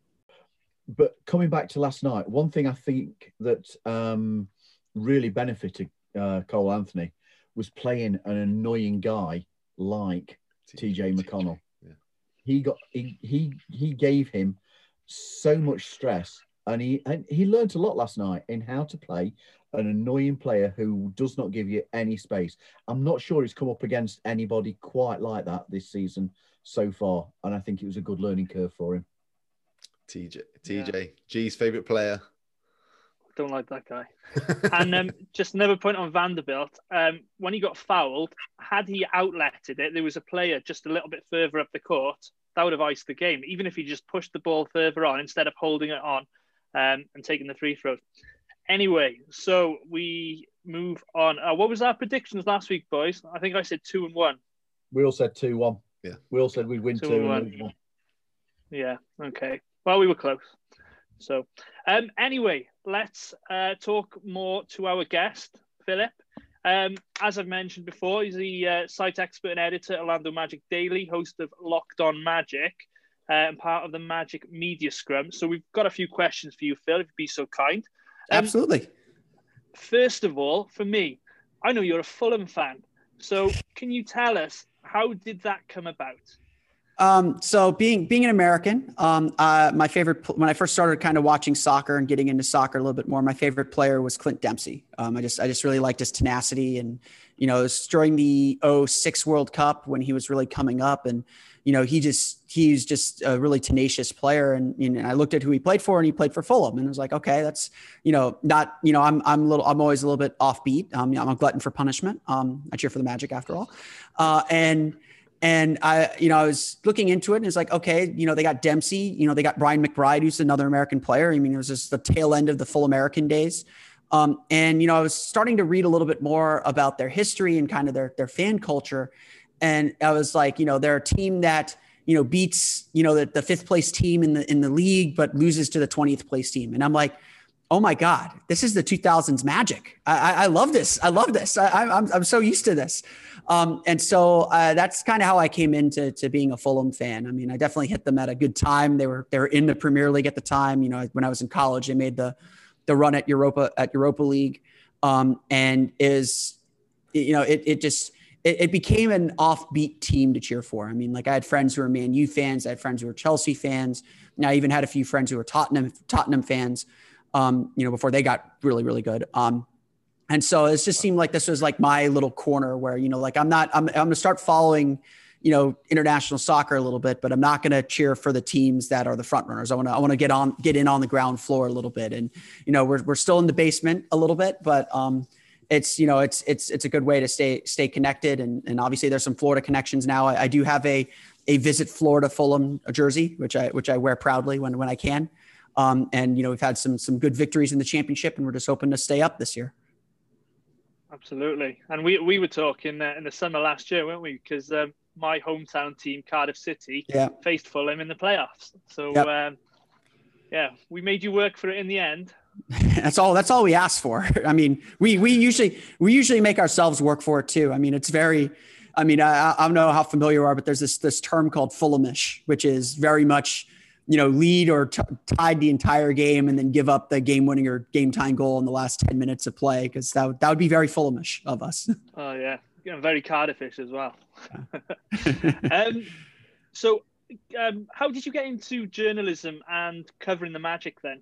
S4: But coming back to last night, one thing I think that um, really benefited uh, Cole Anthony was playing an annoying guy like TJ McConnell. Yeah. He got he he he gave him so much stress and he and he learned a lot last night in how to play an annoying player who does not give you any space. I'm not sure he's come up against anybody quite like that this season so far, and I think it was a good learning curve for him.
S3: TJ, TJ, yeah. G's favorite player.
S2: Don't like that guy. and um, just another point on Vanderbilt. Um, when he got fouled, had he outletted it, there was a player just a little bit further up the court that would have iced the game. Even if he just pushed the ball further on instead of holding it on um, and taking the free throws. Anyway, so we move on. Uh, what was our predictions last week, boys? I think I said two and one.
S4: We all said two one.
S3: Yeah.
S4: We all said we'd win two, two and one. one.
S2: Yeah. Okay. Well, we were close. So, um, anyway, let's uh, talk more to our guest, Philip. Um, as I've mentioned before, he's the uh, site expert and editor at Orlando Magic Daily, host of Locked On Magic uh, and part of the Magic Media Scrum. So we've got a few questions for you, Phil, if you'd be so kind.
S5: Um, Absolutely.
S2: First of all, for me, I know you're a Fulham fan. So can you tell us how did that come about?
S5: Um, so being being an American, um, uh, my favorite when I first started kind of watching soccer and getting into soccer a little bit more, my favorite player was Clint Dempsey. Um, I just I just really liked his tenacity and you know it was during the 06 World Cup when he was really coming up and you know, he just he's just a really tenacious player. And, you know, I looked at who he played for, and he played for Fulham, and I was like, okay, that's you know, not you know, I'm I'm a little I'm always a little bit offbeat. Um, I'm a glutton for punishment. Um, I cheer for the Magic after all, uh, and. And I, you know, I was looking into it and it's like, okay, you know, they got Dempsey, you know, they got Brian McBride, who's another American player. I mean, it was just the tail end of the full American days. Um, and, you know, I was starting to read a little bit more about their history and kind of their, their fan culture. And I was like, you know, they're a team that, you know, beats, you know, the, the fifth place team in the in the league, but loses to the 20th place team. And I'm like, oh my God, this is the 2000s magic. I, I, I love this. I love this. I, am I'm, I'm so used to this. Um, and so uh, that's kind of how I came into to being a Fulham fan. I mean, I definitely hit them at a good time. They were they were in the Premier League at the time. You know, when I was in college, they made the the run at Europa at Europa League, um, and is you know it it just it, it, became an offbeat team to cheer for. I mean, like I had friends who were Man U fans, I had friends who were Chelsea fans. Now I even had a few friends who were Tottenham Tottenham fans um, you know, before they got really, really good. Um, and so it just seemed like this was like my little corner where, you know, like I'm not, I'm, I'm to start following, you know, international soccer a little bit, but I'm not going to cheer for the teams that are the front runners. I want to, I want to get on, get in on the ground floor a little bit. And, you know, we're, we're still in the basement a little bit, but, um, it's, you know, it's, it's, it's a good way to stay, stay connected. And, and obviously there's some Florida connections now. I, I do have a, a visit Florida Fulham jersey, which I, which I wear proudly when, when I can. Um, and you know we've had some some good victories in the championship, and we're just hoping to stay up this year.
S2: Absolutely, and we we were talking uh, in the summer last year, weren't we? Because um, my hometown team, Cardiff City,
S5: yeah.
S2: faced Fulham in the playoffs. So yep. um, yeah, we made you work for it in the end.
S5: that's all. That's all we ask for. I mean, we we usually we usually make ourselves work for it too. I mean, it's very. I mean, I, I don't know how familiar you are, but there's this this term called Fulhamish, which is very much you know, lead or t- tied the entire game and then give up the game winning or game time goal in the last 10 minutes of play because that, would, that would be very Fulhamish of us.
S2: Oh, yeah. yeah very Cardiffish as well. um, so, um, how did you get into journalism and covering the magic then?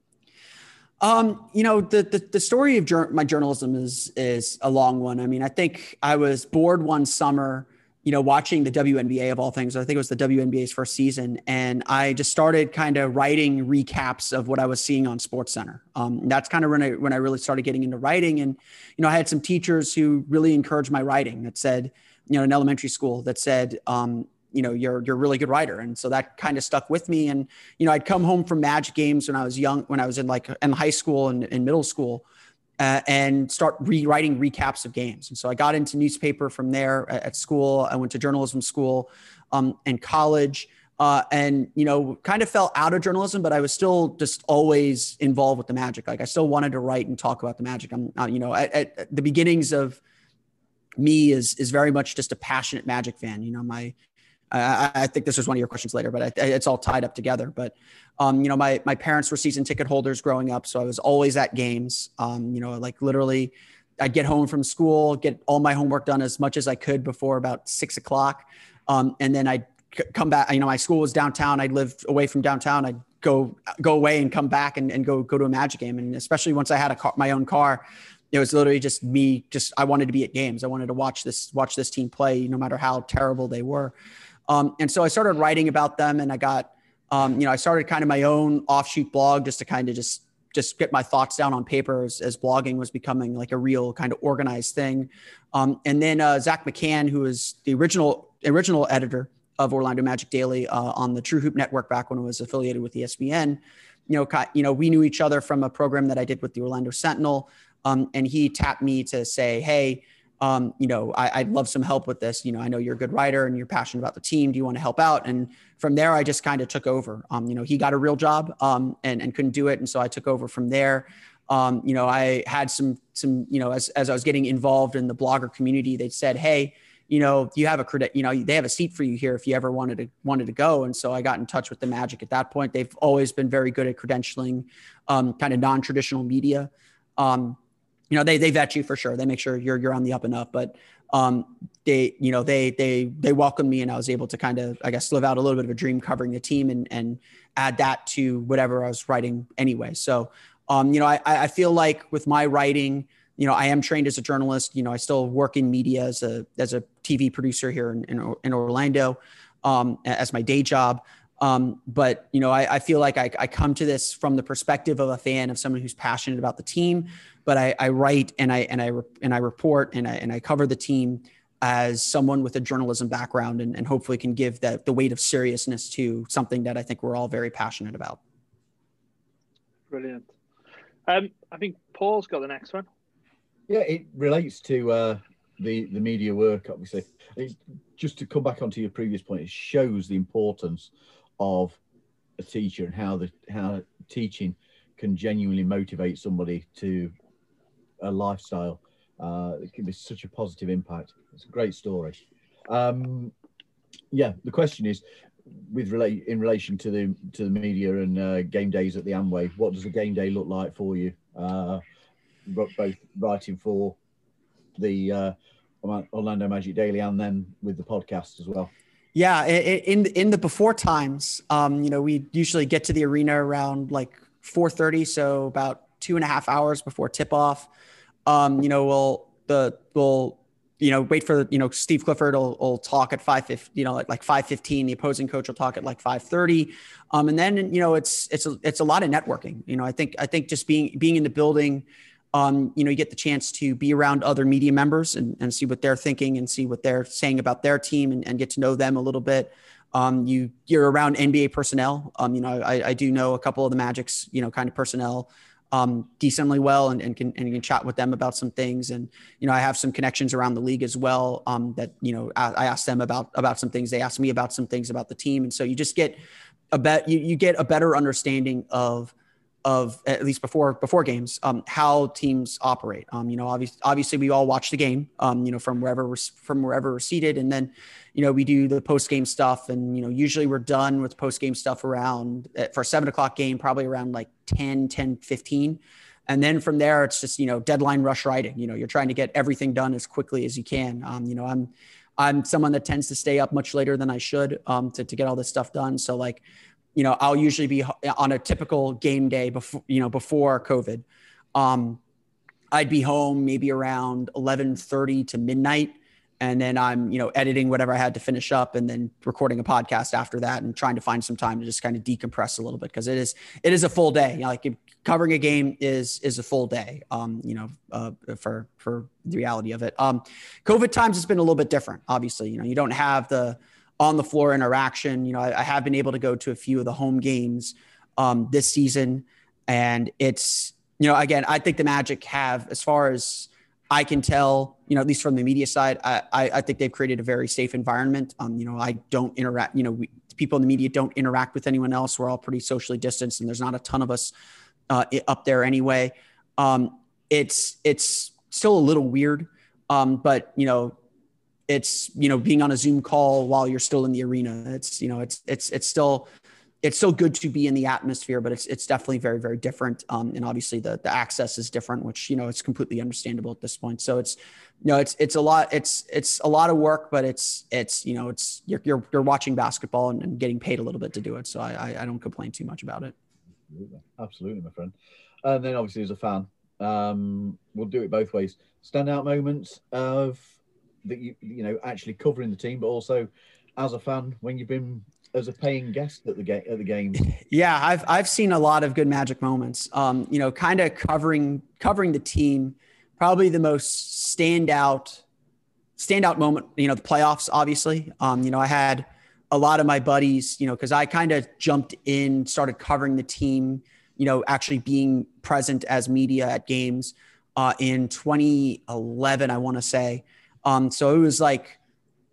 S5: Um, you know, the, the, the story of jur- my journalism is, is a long one. I mean, I think I was bored one summer you know, watching the WNBA of all things. I think it was the WNBA's first season, and I just started kind of writing recaps of what I was seeing on Sports Center. Um, that's kind of when I when I really started getting into writing, and you know, I had some teachers who really encouraged my writing. That said, you know, in elementary school, that said, um, you know, you're you're a really good writer, and so that kind of stuck with me. And you know, I'd come home from Magic games when I was young, when I was in like in high school and in middle school uh, and start rewriting recaps of games. And so I got into newspaper from there at, at school. I went to journalism school um, and college. Uh, and you know, kind of fell out of journalism, but I was still just always involved with the Magic. Like I still wanted to write and talk about the Magic. I'm, uh, you know, at, at, the beginnings of me is is very much just a passionate Magic fan. You know, my I, I think this was one of your questions later, but I, it's all tied up together. But um, you know, my my parents were season ticket holders growing up, so I was always at games. Um, you know, like literally, I'd get home from school, get all my homework done as much as I could before about six o'clock, um, and then I'd c- come back. You know, my school was downtown. I'd live away from downtown. I'd go go away and come back and, and go go to a Magic game. And especially once I had a car, my own car, it was literally just me. Just I wanted to be at games. I wanted to watch this watch this team play, no matter how terrible they were. Um, and so I started writing about them and I got, um, you know, I started kind of my own offshoot blog just to kind of just just get my thoughts down on paper as, as, blogging was becoming like a real kind of organized thing. Um, and then uh, Zach McCann, who was the original original editor of Orlando Magic Daily uh, on the TrueHoop Network back when it was affiliated with ESPN, you know, you know, we knew each other from a program that I did with the Orlando Sentinel, um, and he tapped me to say, hey um, you know, I, would love some help with this. You know, I know you're a good writer and you're passionate about the team. Do you want to help out? And from there, I just kind of took over. Um, you know, he got a real job um, and, and couldn't do it. And so I took over from there. Um, you know, I had some, some, you know, as, as I was getting involved in the blogger community, they said, Hey, you know, you have a credit, you know, they have a seat for you here if you ever wanted to wanted to go. And so I got in touch with the Magic at that point. They've always been very good at credentialing um, kind of non-traditional media. Um, you know they they vet you for sure. They make sure you're you're on the up and up but um they you know they they they welcomed me and i was able to kind of i guess live out a little bit of a dream covering the team and and add that to whatever i was writing anyway. So um you know i i feel like with my writing you know i am trained as a journalist. You know i still work in media as a as a tv producer here in in, in orlando um as my day job um, but you know, I, I feel like I, I, come to this from the perspective of a fan of someone who's passionate about the team. But I, I write and I and I and I report and I and I cover the team as someone with a journalism background and, and hopefully can give that the weight of seriousness to something that I think we're all very passionate about.
S2: Brilliant. Um, I think Paul's got the next one.
S4: Yeah, it relates to uh, the the media work. Obviously, it, just to come back onto your previous point, it shows the importance of a teacher and how the how teaching can genuinely motivate somebody to a lifestyle. Uh, it can be such a positive impact. It's a great story. Um, yeah, the question is, with relate in relation to the to the media and uh, game days at the Amway, what does a game day look like for you? Uh, both writing for the uh, Orlando Magic Daily and then with the podcast as well.
S5: Yeah, in in the before times, um, you know, we usually get to the arena around like 4:30, so about two and a half hours before tip off. Um, you know, we'll the we'll you know wait for you know Steve Clifford will, will talk at five fifty, you know like like five fifteen. The opposing coach will talk at like five thirty, um, and then you know it's it's a, it's a lot of networking. You know, I think I think just being being in the building um, you know, you get the chance to be around other media members and, and see what they're thinking and see what they're saying about their team and, and get to know them a little bit. Um, you you're around NBA personnel. Um, you know, I, I, do know a couple of the Magic's, you know, kind of personnel um, decently well and, and can and can chat with them about some things. And you know, I have some connections around the league as well. Um, that you know, I, I them about about some things. They asked me about some things about the team, and so you just get a bet. You, you get a better understanding of of at least before before games um, how teams operate. Um, you know, obviously, obviously we all watch the game. Um, you know, from wherever we're from wherever we're seated, and then you know we do the post game stuff. And you know, usually we're done with post game stuff around for a seven o'clock game, probably around like 10, 10, 15. And then from there, it's just you know deadline rush writing. You know, you're trying to get everything done as quickly as you can. Um, you know, I'm I'm someone that tends to stay up much later than I should um, to to get all this stuff done. So like you know, I'll usually be on a typical game day before, you know, before COVID. Um, I'd be home maybe around 11:30 to midnight, and then I'm, you know, editing whatever I had to finish up, and then recording a podcast after that, and trying to find some time to just kind of decompress a little bit because it is it is a full day. You know, like covering a game is is a full day. Um, you know, uh, for for the reality of it. Um, COVID times has been a little bit different. Obviously, you know, you don't have the on the floor interaction. You know, I, I, have been able to go to a few of the home games um, this season, and it's you know, again, I think the Magic have, as far as I can tell, you know, at least from the media side, I, I, I think they've created a very safe environment. Um, you know, I don't interact. You know, we, people in the media don't interact with anyone else. We're all pretty socially distanced, and there's not a ton of us uh, up there anyway. Um, it's it's still a little weird, um, but you know, it's you know being on a zoom call while you're still in the arena. It's you know it's it's it's still it's still good to be in the atmosphere but it's it's definitely very very different um, and obviously the the access is different which you know it's completely understandable at this point. So it's you know it's it's a lot it's it's a lot of work but it's it's you know it's you're you're, you're watching basketball and, and getting paid a little bit to do it. So I, I, I don't complain too much about it.
S4: Absolutely. Absolutely my friend. And then obviously as a fan um we'll do it both ways. Standout moments of that you you know actually covering the team, but also as a fan when you've been as a paying guest at the game at the game.
S5: Yeah, I've I've seen a lot of good magic moments. Um, you know, kind of covering covering the team. Probably the most standout standout moment. You know, the playoffs. Obviously, um, you know, I had a lot of my buddies. You know, because I kind of jumped in, started covering the team. You know, actually being present as media at games uh, in 2011, I want to say. Um, so it was like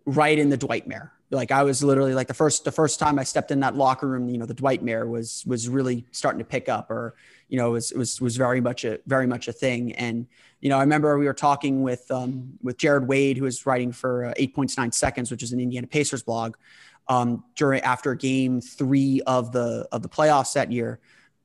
S5: right in the Dwightmare. Like I was literally like the first the first time I stepped in that locker room, you know, the Dwightmare was was really starting to pick up, or you know, was was was very much a very much a thing. And you know, I remember we were talking with um, with Jared Wade, who was writing for uh, Eight Points Nine Seconds, which is an Indiana Pacers blog, um, during after Game Three of the of the playoffs that year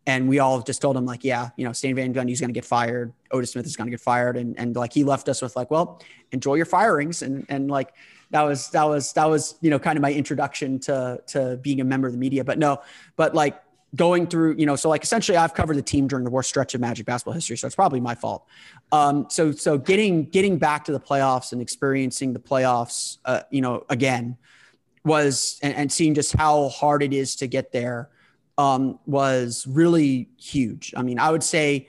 S5: and we all just told him like, yeah, you know, Stan Van Gundy's going to get fired. Otis Smith is going to get fired. And, and like, he left us with like, well, enjoy your firings. And, and like, that was, that was, that was, you know, kind of my introduction to, to being a member of the media, but no, but like going through, you know, so like essentially I've covered the team during the worst stretch of magic basketball history. So it's probably my fault. Um, so, so getting, getting back to the playoffs and experiencing the playoffs, uh, you know, again was, and, and seeing just how hard it is to get there um, was really huge. I mean, I would say,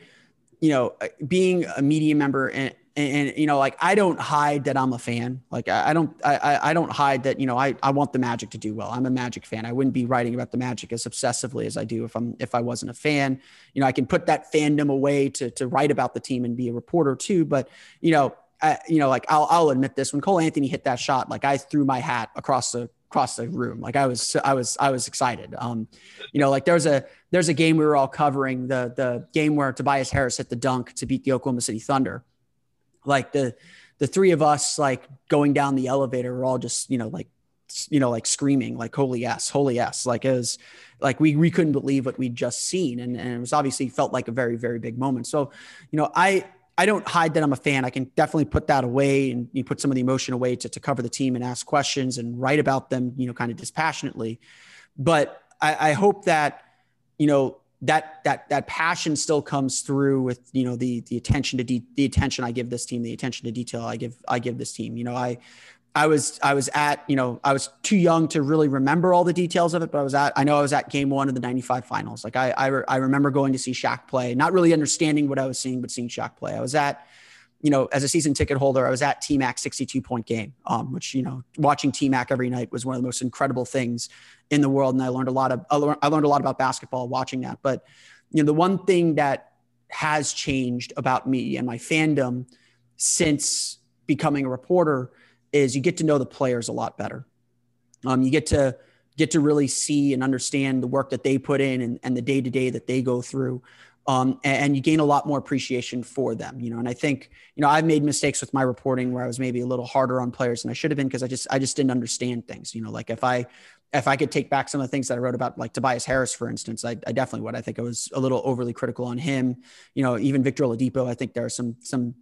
S5: you know, being a media member and, and, and, you know, like I don't hide that I'm a fan. Like I, I don't, I, I don't hide that, you know, I, I want the magic to do well. I'm a magic fan. I wouldn't be writing about the magic as obsessively as I do if I'm, if I wasn't a fan, you know, I can put that fandom away to, to write about the team and be a reporter too. But, you know, I, you know, like I'll, I'll admit this when Cole Anthony hit that shot, like I threw my hat across the across the room. Like I was, I was, I was excited. Um, you know, like there's a there's a game we were all covering the the game where Tobias Harris hit the dunk to beat the Oklahoma City Thunder. Like the the three of us like going down the elevator, we're all just you know like you know like screaming like holy yes, holy yes. Like it was like we we couldn't believe what we'd just seen, and and it was obviously felt like a very very big moment. So, you know, I I don't hide that I'm a fan. I can definitely put that away and you put some of the emotion away to, to cover the team and ask questions and write about them, you know, kind of dispassionately. But I, I hope that, you know, that that that passion still comes through with you know the the attention to de- the attention I give this team, the attention to detail I give I give this team. You know, I I was I was at you know I was too young to really remember all the details of it, but I was at I know I was at Game One of the '95 Finals. Like I I, re, I remember going to see Shaq play, not really understanding what I was seeing, but seeing Shaq play. I was at you know as a season ticket holder, I was at T Mac 62 point game, um, which you know watching T Mac every night was one of the most incredible things in the world, and I learned a lot of I learned a lot about basketball watching that. But you know the one thing that has changed about me and my fandom since becoming a reporter is you get to know the players a lot better. Um, you get to get to really see and understand the work that they put in and, and the day to day that they go through. Um, and, and, you gain a lot more appreciation for them, you know. And I think, you know, I've made mistakes with my reporting where I was maybe a little harder on players than I should have been because I just I just didn't understand things. You know, like if I if I could take back some of the things that I wrote about, like Tobias Harris, for instance, I, I definitely would. I think I was a little overly critical on him. You know, even Victor Oladipo, I think there are some some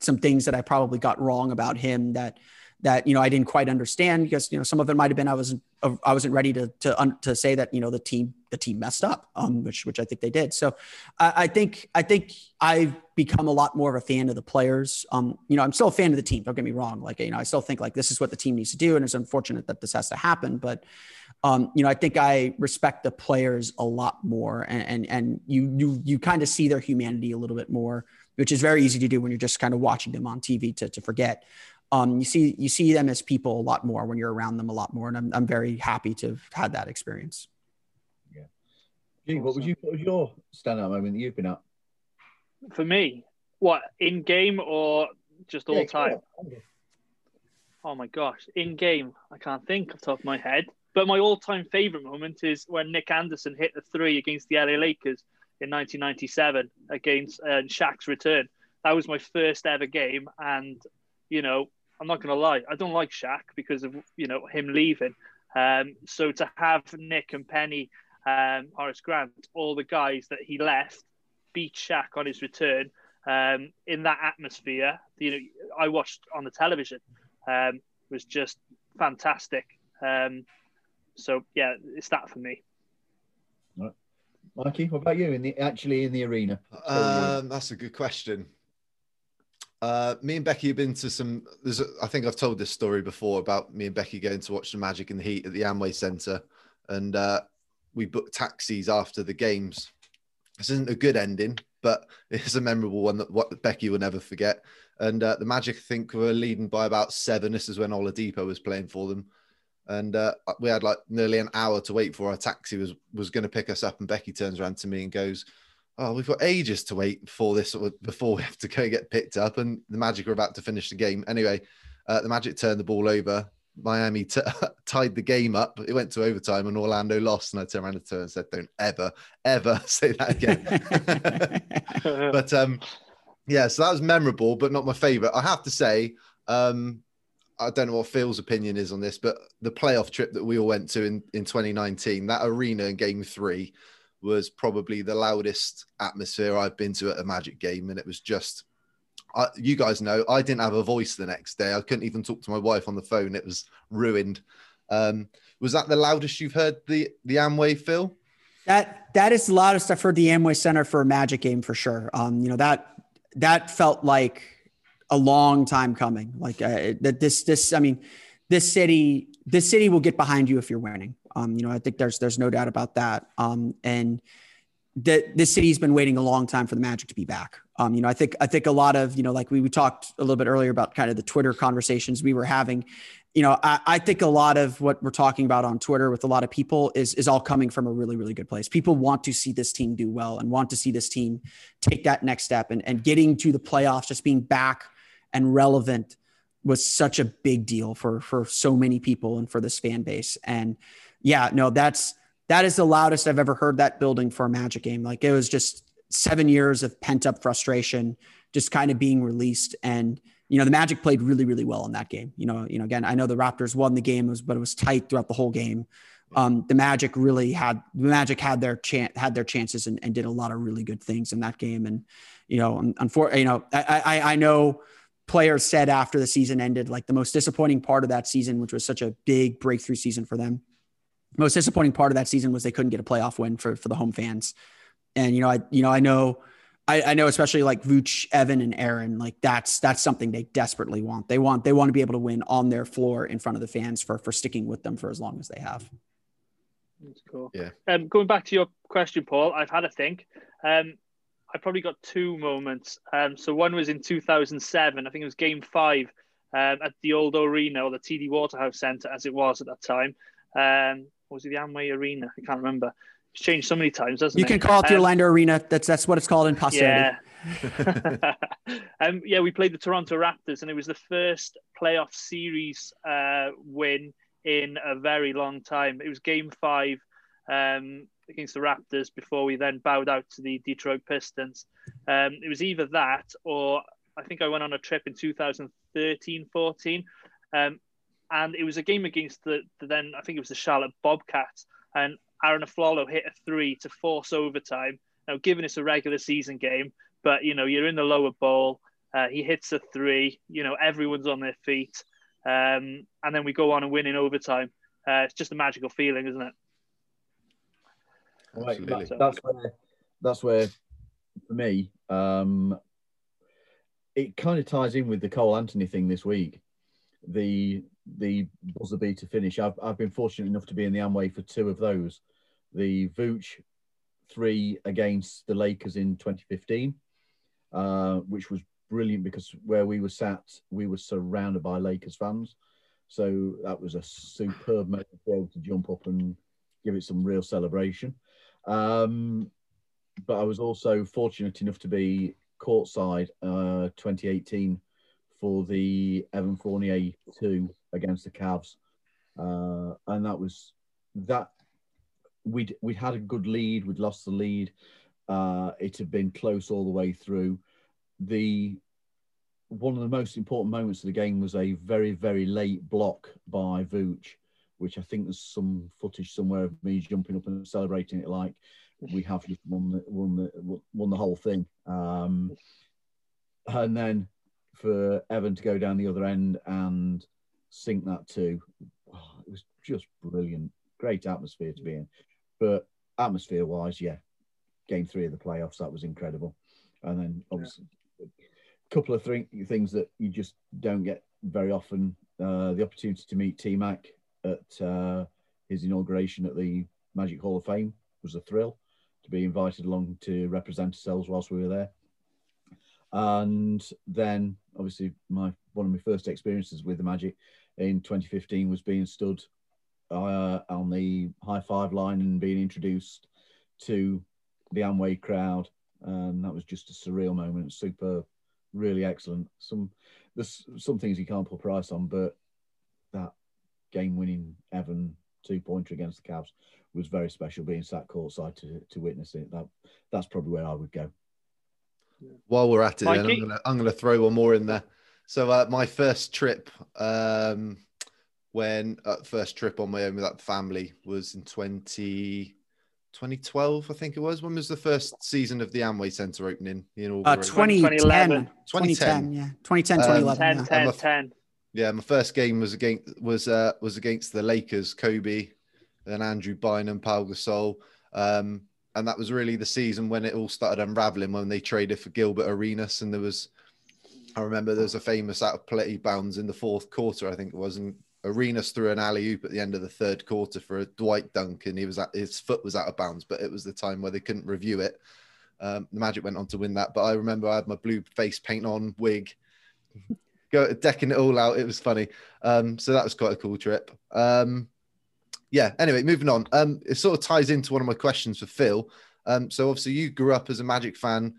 S5: some things that I probably got wrong about him that that you know I didn't quite understand because you know some of it might have been I wasn't I wasn't ready to to to say that you know the team the team messed up, um, which which I think they did. So I, I, think I think I've become a lot more of a fan of the players. Um, you know, I'm still a fan of the team. Don't get me wrong. Like you know, I still think like this is what the team needs to do, and it's unfortunate that this has to happen. But um, you know, I think I respect the players a lot more, and and, and you you you kind of see their humanity a little bit more, which is very easy to do when you're just kind of watching them on TV to to forget um, you see you see them as people a lot more when you're around them a lot more, and I'm I'm very happy to have had that experience.
S4: Yeah. Gee, what was you what was your standout moment that you've been at?
S2: For me, what in game or just all yeah, time? Oh my gosh, in game, I can't think off the top of my head. But my all-time favorite moment is when Nick Anderson hit the three against the LA Lakers in 1997 against uh, Shaq's return. That was my first ever game, and you know, I'm not going to lie, I don't like Shaq because of you know him leaving. Um, so to have Nick and Penny, um, Horace Grant, all the guys that he left, beat Shaq on his return um, in that atmosphere. You know, I watched on the television um, was just fantastic. Um, so yeah, it's that for me.
S4: Mikey, what about you? In the actually in the arena?
S3: Um, that's a good question. Uh, me and Becky have been to some. There's, a, I think I've told this story before about me and Becky going to watch the Magic in the Heat at the Amway Centre, and uh, we booked taxis after the games. This isn't a good ending, but it's a memorable one that what Becky will never forget. And uh, the Magic, I think, were leading by about seven. This is when Oladipo was playing for them, and uh, we had like nearly an hour to wait for our taxi was was going to pick us up. And Becky turns around to me and goes, oh, we've got ages to wait for this before we have to go get picked up. And the Magic are about to finish the game. Anyway, uh, the Magic turned the ball over. Miami t- tied the game up. It went to overtime and Orlando lost. And I turned around to her and said, don't ever, ever say that again. but um, yeah, so that was memorable, but not my favorite. I have to say, um, I don't know what Phil's opinion is on this, but the playoff trip that we all went to in, in 2019, that arena in game three, was probably the loudest atmosphere I've been to at a Magic game, and it was just. I, you guys know I didn't have a voice the next day. I couldn't even talk to my wife on the phone. It was ruined. Um, was that the loudest you've heard the the Amway, Phil?
S5: That that is the loudest I've heard the Amway Center for a Magic game for sure. Um, you know that that felt like a long time coming. Like uh, that this this I mean, this city this city will get behind you if you're winning. Um, you know, I think there's there's no doubt about that. Um, and that this city's been waiting a long time for the Magic to be back. Um, you know, I think I think a lot of you know, like we, we talked a little bit earlier about kind of the Twitter conversations we were having. You know, I, I think a lot of what we're talking about on Twitter with a lot of people is is all coming from a really really good place. People want to see this team do well and want to see this team take that next step and and getting to the playoffs, just being back and relevant was such a big deal for for so many people and for this fan base. And yeah, no, that's that is the loudest I've ever heard that building for a Magic game. Like it was just seven years of pent up frustration, just kind of being released. And you know, the Magic played really, really well in that game. You know, you know, again, I know the Raptors won the game, but it was tight throughout the whole game. Um, the Magic really had the Magic had their chance had their chances and, and, did a lot of really good things in that game. And you know, unfortunately, you know, I, I, I know players said after the season ended, like the most disappointing part of that season, which was such a big breakthrough season for them. Most disappointing part of that season was they couldn't get a playoff win for for the home fans. And you know, I you know I know I, I know especially like Vooch, Evan, and Aaron, like that's that's something they desperately want. They want they want to be able to win on their floor in front of the fans for for sticking with them for as long as they have.
S2: That's cool.
S3: Yeah.
S2: Um, going back to your question, Paul, I've had a think. Um, I probably got two moments. Um, so one was in 2007. I think it was Game Five um, at the old arena or the TD Waterhouse Centre, as it was at that time. Um, was it the Amway Arena? I can't remember. It's changed so many times, doesn't
S5: you
S2: it?
S5: You can call it the um, Orlando Arena. That's that's what it's called in posterity.
S2: Yeah. um, yeah, we played the Toronto Raptors, and it was the first playoff series uh, win in a very long time. It was Game Five. Um, against the Raptors before we then bowed out to the Detroit Pistons. Um, it was either that or I think I went on a trip in 2013 14. Um, and it was a game against the, the, then, I think it was the Charlotte Bobcats. And Arron Afflalo hit a three to force overtime. Now, given it's a regular season game, but you know, you're in the lower bowl. Uh, he hits a three, you know, everyone's on their feet. Um, and then we go on and win in overtime. Uh, it's just a magical feeling, isn't it?
S4: Right, that's, that's where that's where for me, um, it kind of ties in with the Cole Anthony thing this week. The the buzzer beater finish. I've I've been fortunate enough to be in the Amway for two of those. The Vooch three against the Lakers in 2015, uh, which was brilliant because where we were sat, we were surrounded by Lakers fans. So that was a superb moment to to jump up and give it some real celebration. Um, but I was also fortunate enough to be courtside uh, 2018 for the Evan Fournier 2 against the Cavs. Uh, and that was that we'd we had a good lead, we'd lost the lead. Uh, it had been close all the way through. The one of the most important moments of the game was a very, very late block by Vooch which I think there's some footage somewhere of me jumping up and celebrating it like we have just won the won the won the whole thing. Um, and then for Evan to go down the other end and sink that too, oh, it was just brilliant. Great atmosphere to be in. But atmosphere wise, yeah, game three of the playoffs, that was incredible. And then obviously yeah. a couple of th- things that you just don't get very often. Uh, the opportunity to meet T Mac at uh, his inauguration at the Magic Hall of Fame was a thrill to be invited along to represent ourselves whilst we were there. And then, obviously, my one of my first experiences with the Magic in 2015 was being stood uh, on the high five line and being introduced to the Amway crowd, and that was just a surreal moment. Super, really excellent. Some there's some things you can't put price on, but that game winning Evan two pointer against the Cavs was very special. Being sat courtside to to witness it, that that's probably where I would go.
S3: While we're at it, then, I'm gonna I'm gonna throw one more in there. So uh, my first trip, um, when uh, first trip on my own with that family was in 20, 2012, I think it was. When was the first season of the Amway Center opening?
S5: You know, uh, 2010, 2010, 2010, yeah, 2010, 2011,
S2: um, 10, 10, 10.
S3: Yeah, my first game was against was uh, was against the Lakers, Kobe, then Andrew Bynum, Paul Gasol, um, and that was really the season when it all started unraveling when they traded for Gilbert Arenas, and there was, I remember there was a famous out of play bounds in the fourth quarter, I think it was, and Arenas threw an alley oop at the end of the third quarter for a Dwight dunk, and he was at, his foot was out of bounds, but it was the time where they couldn't review it. Um, the Magic went on to win that, but I remember I had my blue face paint on wig go decking it all out. It was funny. Um, so that was quite a cool trip. Um, yeah. Anyway, moving on. Um, it sort of ties into one of my questions for Phil. Um, so obviously you grew up as a Magic fan.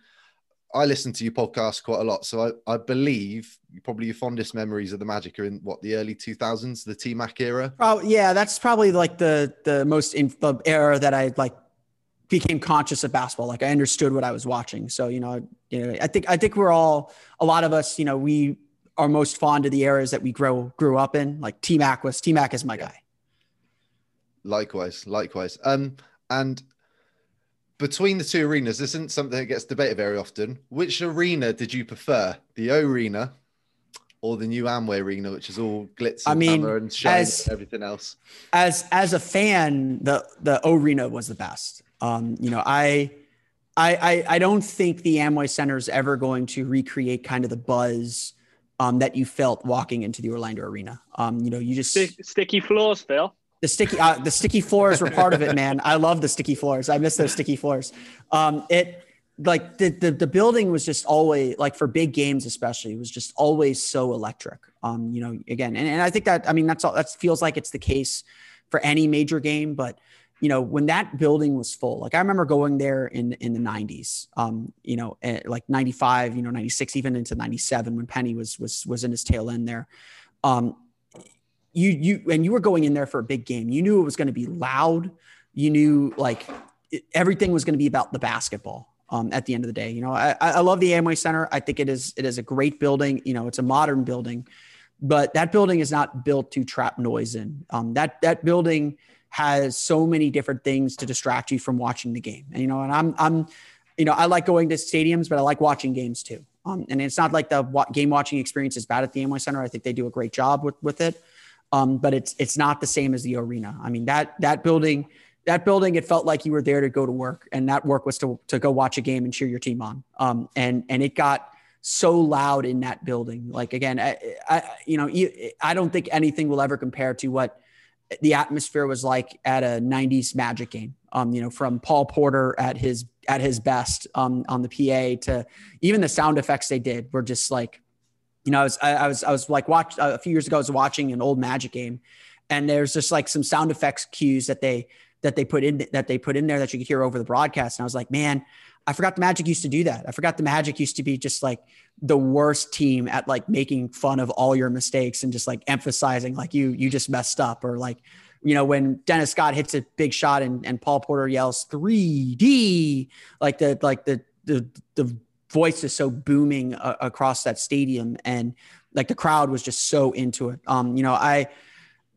S3: I listen to your podcast quite a lot, so I, I believe probably your fondest memories of the Magic are in what the early 2000s, the T Mac era.
S5: Oh yeah, that's probably like the the most in the era that I like became conscious of basketball. Like I understood what I was watching. So you know, you know, I think I think we're all a lot of us. You know, we are most fond of the eras that we grow grew up in. Like T Mac was T Mac is my guy.
S3: Likewise, likewise. Um, and between the two arenas, this isn't something that gets debated very often. Which arena did you prefer, the O Arena or the new Amway Arena, which is all glitz and I mean, and shine as, and everything else?
S5: As as a fan, the the O Arena was the best. Um, you know, I. I, I, I don't think the Amway Center is ever going to recreate kind of the buzz um, that you felt walking into the Orlando Arena. Um, you know, you just
S2: sticky floors, Phil
S5: the sticky uh, the sticky floors were part of it, man. I love the sticky floors. I miss those sticky floors. Um, it like the, the the building was just always like for big games, especially, it was just always so electric. Um, you know, again, and, and I think that I mean that's all that feels like it's the case for any major game, but you know when that building was full like i remember going there in in the 90s um you know eh, like 95 you know 96 even into 97 when penny was was was in his tail end there um you you and you were going in there for a big game. You knew it was going to be loud. You knew like it, everything was going to be about the basketball. Um, at the end of the day, you know, I, I love the Amway Center. I think it is it is a great building. You know, it's a modern building, but that building is not built to trap noise in. Um, that that building has so many different things to distract you from watching the game. And you know, and I'm I'm, you know, I like going to stadiums, but I like watching games too. Um, and it's not like the game watching experience is bad at the Amway Center. I think they do a great job with with it. Um, but it's it's not the same as the arena. I mean that that building that building it felt like you were there to go to work, and that work was to to go watch a game and cheer your team on. Um, and and it got so loud in that building. Like again, I, I you know I don't think anything will ever compare to what the atmosphere was like at a 90s magic game um, you know from paul porter at his at his best um, on the pa to even the sound effects they did were just like you know, I was, I, I was, I was like watch a few years ago, I was watching an old magic game and there's just like some sound effects cues that they, that they put in, that they put in there that you could hear over the broadcast. And I was like, man, I forgot the magic used to do that. I forgot the magic used to be just like the worst team at like making fun of all your mistakes and just like emphasizing like you, you just messed up or like, you know, when Dennis Scott hits a big shot and, and Paul Porter yells 3D, like the, like the, the, the voice is so booming uh, across that stadium and like the crowd was just so into it. Um you know i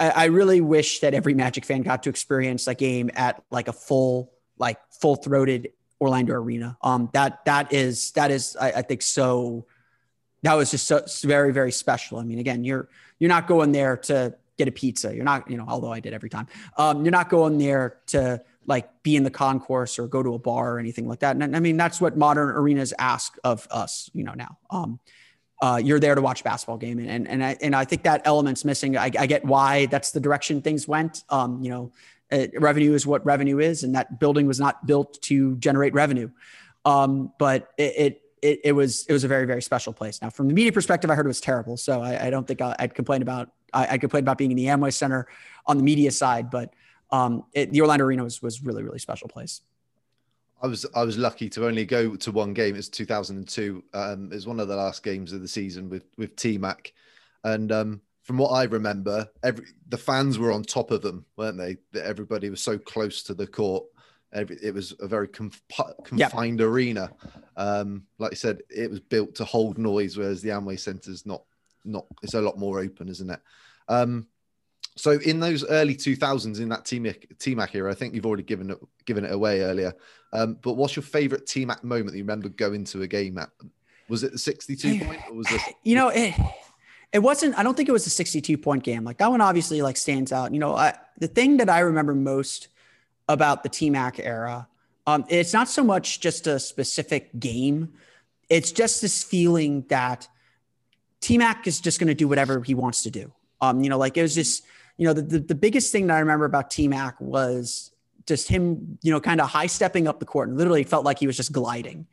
S5: i really wish that every magic fan got to experience that game at like a full like full throated orlando arena. Um that that is that is I, I think so that was just so very very special. I mean again you're you're not going there to get a pizza. You're not you know although i did every time. Um you're not going there to like be in the concourse or go to a bar or anything like that. And I mean, that's what modern arenas ask of us, you know, now. Um, uh, you're there to watch basketball game. And, and, and I, and I think that element's missing. I, I get why that's the direction things went. Um, you know, uh, revenue is what revenue is. And that building was not built to generate revenue. Um, but it, it, it, it, was, it was a very, very special place. Now from the media perspective, I heard it was terrible. So I, I don't think I, would complain about, I, I'd complain about being in the Amway center on the media side, but um, it, the Orlando Arena was, was really, really special place.
S3: I was I was lucky to only go to one game. It's 2002. Um, it was one of the last games of the season with with T Mac, and um, from what I remember, every the fans were on top of them, weren't they? That everybody was so close to the court. Every, it was a very conf- confined yep. arena. Um, like I said, it was built to hold noise, whereas the Amway Centre's not not. It's a lot more open, isn't it? Um, so in those early 2000s, in that T-Mac era, I think you've already given it given it away earlier. Um, but what's your favorite T-Mac moment that you remember going to a game at? Was it the 62 point or was this?
S5: You know, it, it wasn't, I don't think it was a 62 point game. Like that one obviously like stands out. You know, I, the thing that I remember most about the T-Mac era, um, it's not so much just a specific game. It's just this feeling that T-Mac is just going to do whatever he wants to do. Um, you know, like it was just, you know, the, the, the biggest thing that I remember about T Mac was just him, you know, kind of high stepping up the court and literally felt like he was just gliding.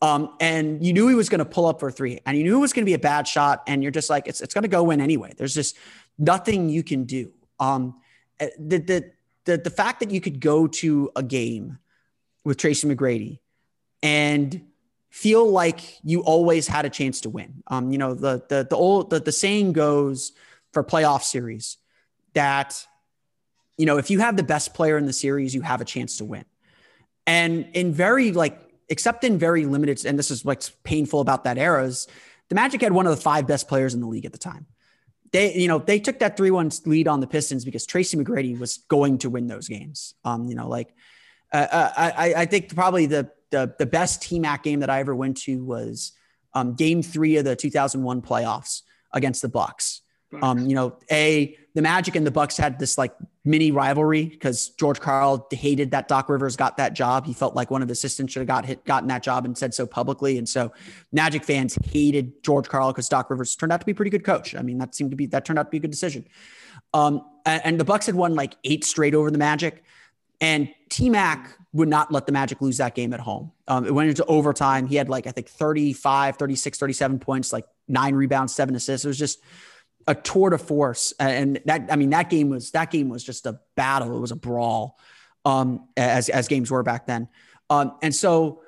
S5: Um, and you knew he was going to pull up for three and you knew it was going to be a bad shot. And you're just like, it's, it's going to go in anyway. There's just nothing you can do. Um, eh, the, the, the, the fact that you could go to a game with Tracy McGrady and feel like you always had a chance to win. Um, you know, the the the old the, the saying goes for playoff series that you know if you have the best player in the series, you have a chance to win. And in very like, except in very limited, and this is what's painful about that era is the Magic had one of the five best players in the league at the time. They, you know, they took that three-one lead on the Pistons because Tracy McGrady was going to win those games. Um, you know, like uh, uh I, I think probably the the the best TMAC game that I ever went to was um, Game Three of the 2001 playoffs against the Bucks. Um, you know, a the Magic and the Bucks had this like mini rivalry because George Karl hated that Doc Rivers got that job. He felt like one of the assistants should have got hit, gotten that job and said so publicly. And so Magic fans hated George Karl because Doc Rivers turned out to be a pretty good coach. I mean, that seemed to be that turned out to be a good decision. Um, and, and the Bucks had won like eight straight over the Magic, and T Mac would not let the Magic lose that game at home. Um, it went into overtime. He had like I think 35, 36, 37 points, like nine rebounds, seven assists. It was just a tour de force. And that, I mean, that game was, that game was just a battle. It was a brawl, um, as, as games were back then. Um, and so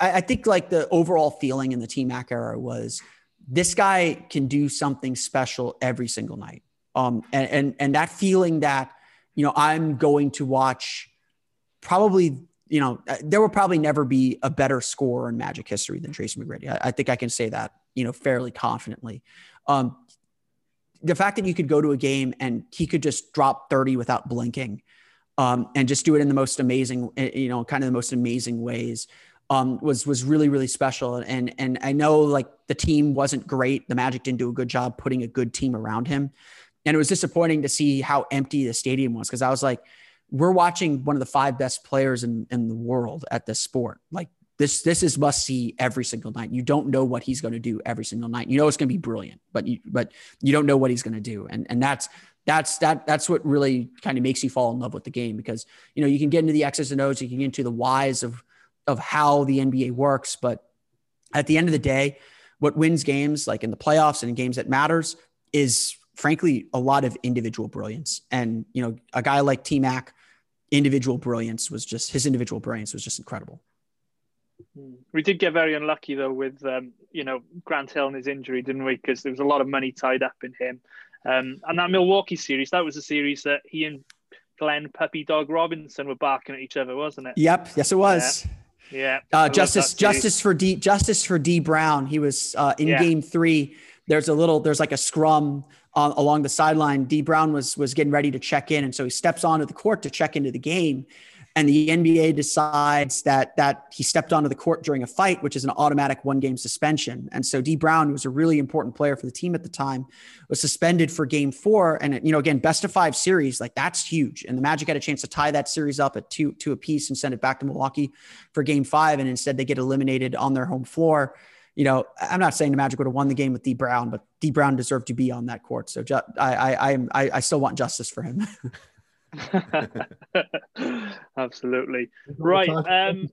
S5: I, I think like the overall feeling in the T Mac era was this guy can do something special every single night. Um, and, and, and that feeling that, you know, I'm going to watch probably you know, there will probably never be a better scorer in Magic history than Tracy McGrady. I, I think I can say that, you know, fairly confidently. Um, the fact that you could go to a game and he could just drop 30 without blinking um, and just do it in the most amazing, eh, you know, kind of the most amazing ways um, was was really really special. And and I know like the team wasn't great. The Magic didn't do a good job putting a good team around him, and it was disappointing to see how empty the stadium was because I was like, we're watching one of the five best players in in the world at this sport. Like this this is must see every single night. You don't know what he's going to do every single night. You know it's going to be brilliant, but you but you don't know what he's going to do, and and that's that's that that's what really kind of makes you fall in love with the game because you know you can get into the X's and O's, you can get into the whys of of how the NBA works, but at the end of the day, what wins games like in the playoffs and in games that matters is frankly a lot of individual brilliance. And you know, a guy like T Mac, individual brilliance was just his individual brilliance was just incredible.
S2: We did get very unlucky though with um, you know Grant Hill and his injury, didn't we? Because there was a lot of money tied up in him. Um, and that Milwaukee series, that was a series that he and Glenn Puppy Dog Robinson were barking at each other, wasn't it?
S5: Yep. Yes, it was.
S2: Yeah.
S5: yeah. Uh, justice, justice for D, justice for D Brown. He was uh, in yeah. Game Three. There's a little, there's like a scrum uh, along the sideline. D Brown was was getting ready to check in, and so he steps onto the court to check into the game and the NBA decides that that he stepped onto the court during a fight, which is an automatic one game suspension. And so D Brown, who was a really important player for the team at the time, was suspended for game four. And you know, again, best of five series, like that's huge. And the Magic had a chance to tie that series up at two two apiece and send it back to Milwaukee for game five. And instead they get eliminated on their home floor. You know, I'm not saying the Magic would have won the game with D Brown, but D Brown deserved to be on that court. So I I I I, I still want justice for him.
S2: Absolutely. Right. Um,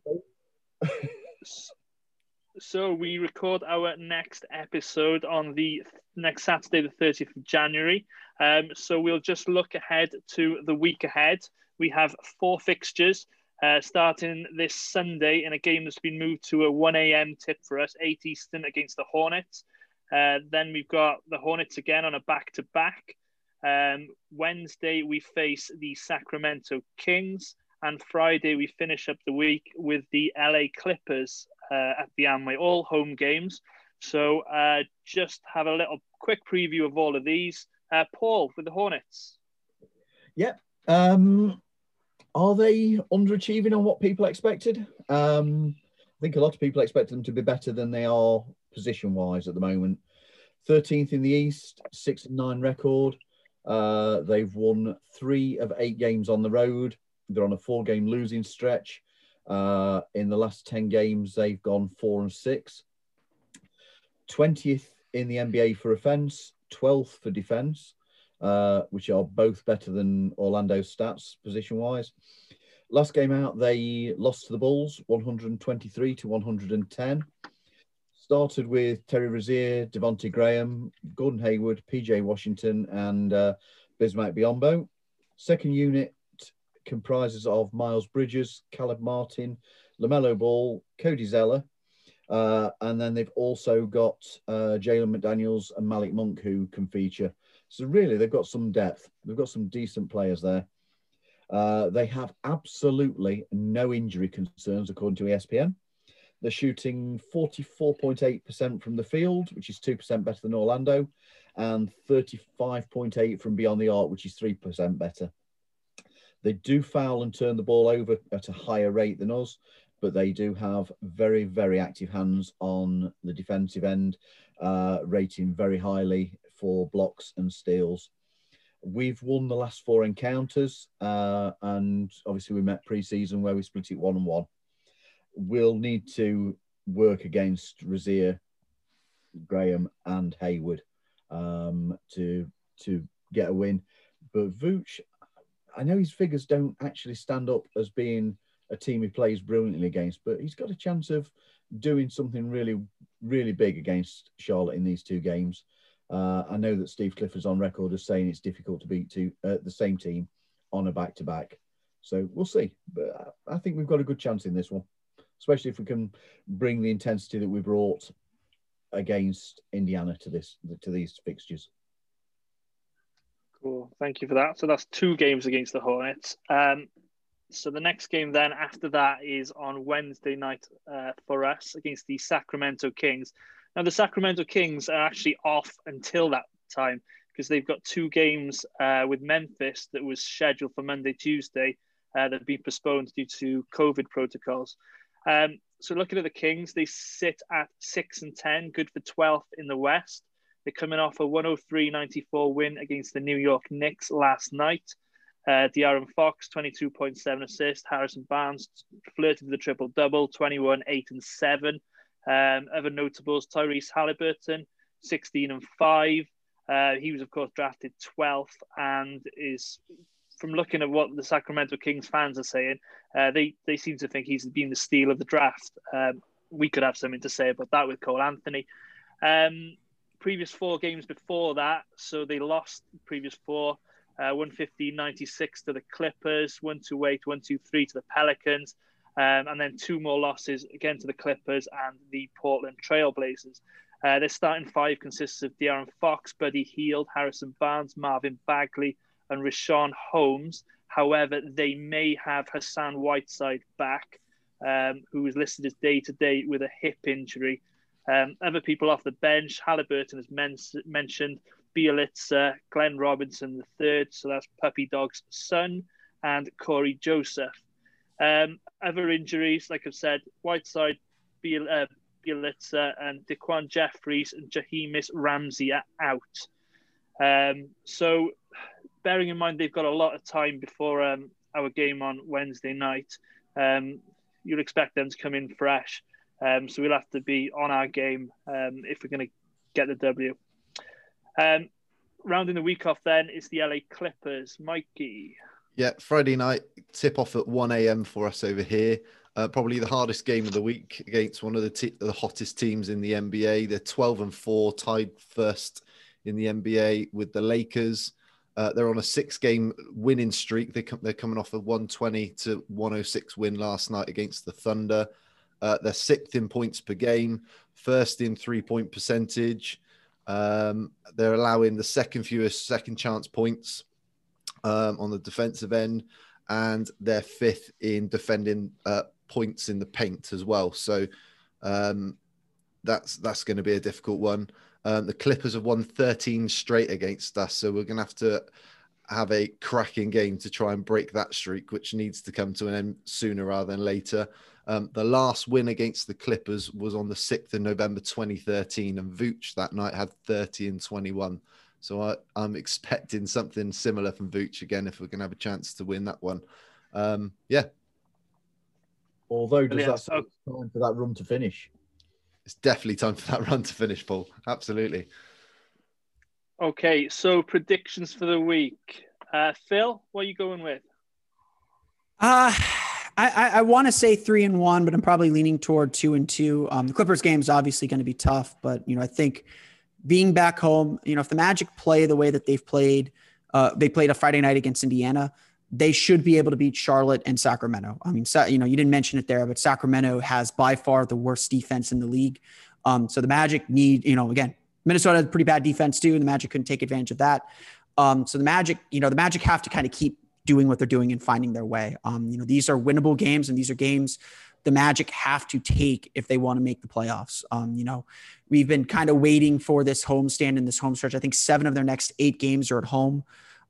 S2: so we record our next episode on the next Saturday, the 30th of January. Um, so we'll just look ahead to the week ahead. We have four fixtures. Uh, starting this Sunday in a game that's been moved to a 1 a.m. tip for us, 8 Eastern against the Hornets. Uh, then we've got the Hornets again on a back to back. Um, Wednesday, we face the Sacramento Kings. And Friday, we finish up the week with the LA Clippers uh, at the Amway, all home games. So uh, just have a little quick preview of all of these. Uh, Paul, with the Hornets.
S4: Yep. Um, are they underachieving on what people expected? Um, I think a lot of people expect them to be better than they are position wise at the moment. 13th in the East, six and nine record. Uh, they've won three of eight games on the road. They're on a four game losing stretch. Uh, in the last 10 games, they've gone four and six. 20th in the NBA for offense, 12th for defense, uh, which are both better than Orlando's stats position wise. Last game out, they lost to the Bulls 123 to 110 started with Terry Rozier, Devonte Graham, Gordon Hayward, PJ Washington, and uh, Bismack Biyombo. Second unit comprises of Miles Bridges, Caleb Martin, LaMelo Ball, Cody Zeller. Uh, and then they've also got uh, Jalen McDaniels and Malik Monk who can feature. So really, they've got some depth. They've got some decent players there. Uh, they have absolutely no injury concerns, according to ESPN. They're shooting 44.8% from the field, which is 2% better than Orlando, and 35.8 from beyond the arc, which is 3% better. They do foul and turn the ball over at a higher rate than us, but they do have very, very active hands on the defensive end, uh, rating very highly for blocks and steals. We've won the last four encounters, uh, and obviously we met pre-season where we split it one and one. We'll need to work against Rozier, Graham, and Hayward um, to to get a win. But Vooch, I know his figures don't actually stand up as being a team he plays brilliantly against, but he's got a chance of doing something really, really big against Charlotte in these two games. Uh, I know that Steve Clifford's on record as saying it's difficult to beat two, uh, the same team on a back to back. So we'll see. But I think we've got a good chance in this one, especially if we can bring the intensity that we brought against Indiana to this to these fixtures.
S2: Cool. Thank you for that. So that's two games against the Hornets. Um, so the next game then after that is on Wednesday night uh, for us against the Sacramento Kings. Now the Sacramento Kings are actually off until that time because they've got two games uh, with Memphis that was scheduled for Monday, Tuesday uh, that have been postponed due to COVID protocols. Um, so looking at the Kings, they sit at six and ten, good for 12th in the West. They're coming off a 103-94 win against the New York Knicks last night. Uh, De'Aaron Fox, 22.7 assists. Harrison Barnes flirted with the triple double, 21, 8, and 7. Um, other notables, Tyrese Halliburton, 16 and 5. Uh, he was, of course, drafted 12th and is, from looking at what the Sacramento Kings fans are saying, uh, they, they seem to think he's been the steal of the draft. Um, we could have something to say about that with Cole Anthony. Um, previous four games before that, so they lost previous four uh, 115.96 to the Clippers, 128, 123 to the Pelicans, um, and then two more losses again to the Clippers and the Portland Trailblazers. Uh, their starting five consists of De'Aaron Fox, Buddy Hield, Harrison Barnes, Marvin Bagley, and Richaun Holmes. However, they may have Hassan Whiteside back, um, who is listed as day to day with a hip injury. Um, other people off the bench, Halliburton, as men- mentioned, Bjelica, Glenn Robinson III, so that's Puppy Dog's son, and Cory Joseph. Um, other injuries, like I've said, Whiteside, Biel, uh, Bjelica, and DaQuan Jeffries and Jahmi'us Ramsey are out. Um, so, bearing in mind they've got a lot of time before um, our game on Wednesday night, um, you'll expect them to come in fresh. Um, so we'll have to be on our game um, if we're going to get the W. Um, rounding the week off, then is the LA Clippers. Mikey.
S3: Yeah, Friday night tip off at 1 a.m. for us over here. Uh, probably the hardest game of the week against one of the, the hottest teams in the NBA. They're 12 and 4, tied first in the NBA with the Lakers. Uh, they're on a six game winning streak. They they're coming off a 120 to 106 win last night against the Thunder. Uh, they're sixth in points per game, first in three point percentage. Um, they're allowing the second fewest second chance points um, on the defensive end, and they're fifth in defending uh, points in the paint as well. So um, that's that's going to be a difficult one. Um, the Clippers have won 13 straight against us, so we're going to have to have a cracking game to try and break that streak, which needs to come to an end sooner rather than later. Um, the last win against the Clippers was on the 6th of November 2013, and Vooch that night had 30 and 21. So I, am expecting something similar from Vooch again if we're going to have a chance to win that one. Um, yeah.
S4: Although, does that time for that run to finish?
S3: It's definitely time for that run to finish, Paul. Absolutely.
S2: Okay, so predictions for the week. Uh, Phil, what are you going with?
S5: Uh, I, I want to say three and one, but I'm probably leaning toward two and two. Um, the Clippers game is obviously going to be tough, but you know I think being back home, you know, if the Magic play the way that they've played, uh, they played a Friday night against Indiana. They should be able to beat Charlotte and Sacramento. I mean, you know, you didn't mention it there, but Sacramento has by far the worst defense in the league. Um, so the Magic need, you know, again, Minnesota has pretty bad defense too, and the Magic couldn't take advantage of that. Um, so the Magic, you know, the Magic have to kind of keep doing what they're doing and finding their way. Um, you know, these are winnable games, and these are games the Magic have to take if they want to make the playoffs. Um, you know, we've been kind of waiting for this homestand and this home stretch. I think seven of their next eight games are at home.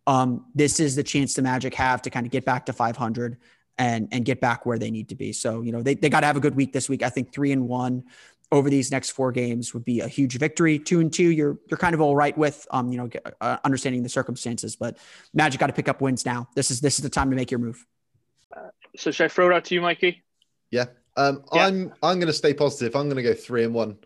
S5: Um, this is the chance the Magic have to kind of get back to 500 and and get back where they need to be. So you know they they got to have a good week this week. I think three and one over these next four games would be a huge victory. Two and two, you're you're kind of all right with, um, you know, uh, understanding the circumstances. But Magic got to pick up wins now. This is this is the time to make your move.
S2: Uh, so should I throw it out to you, Mikey?
S3: Yeah. Um, yeah. I'm I'm going to stay positive. I'm going to go three and one.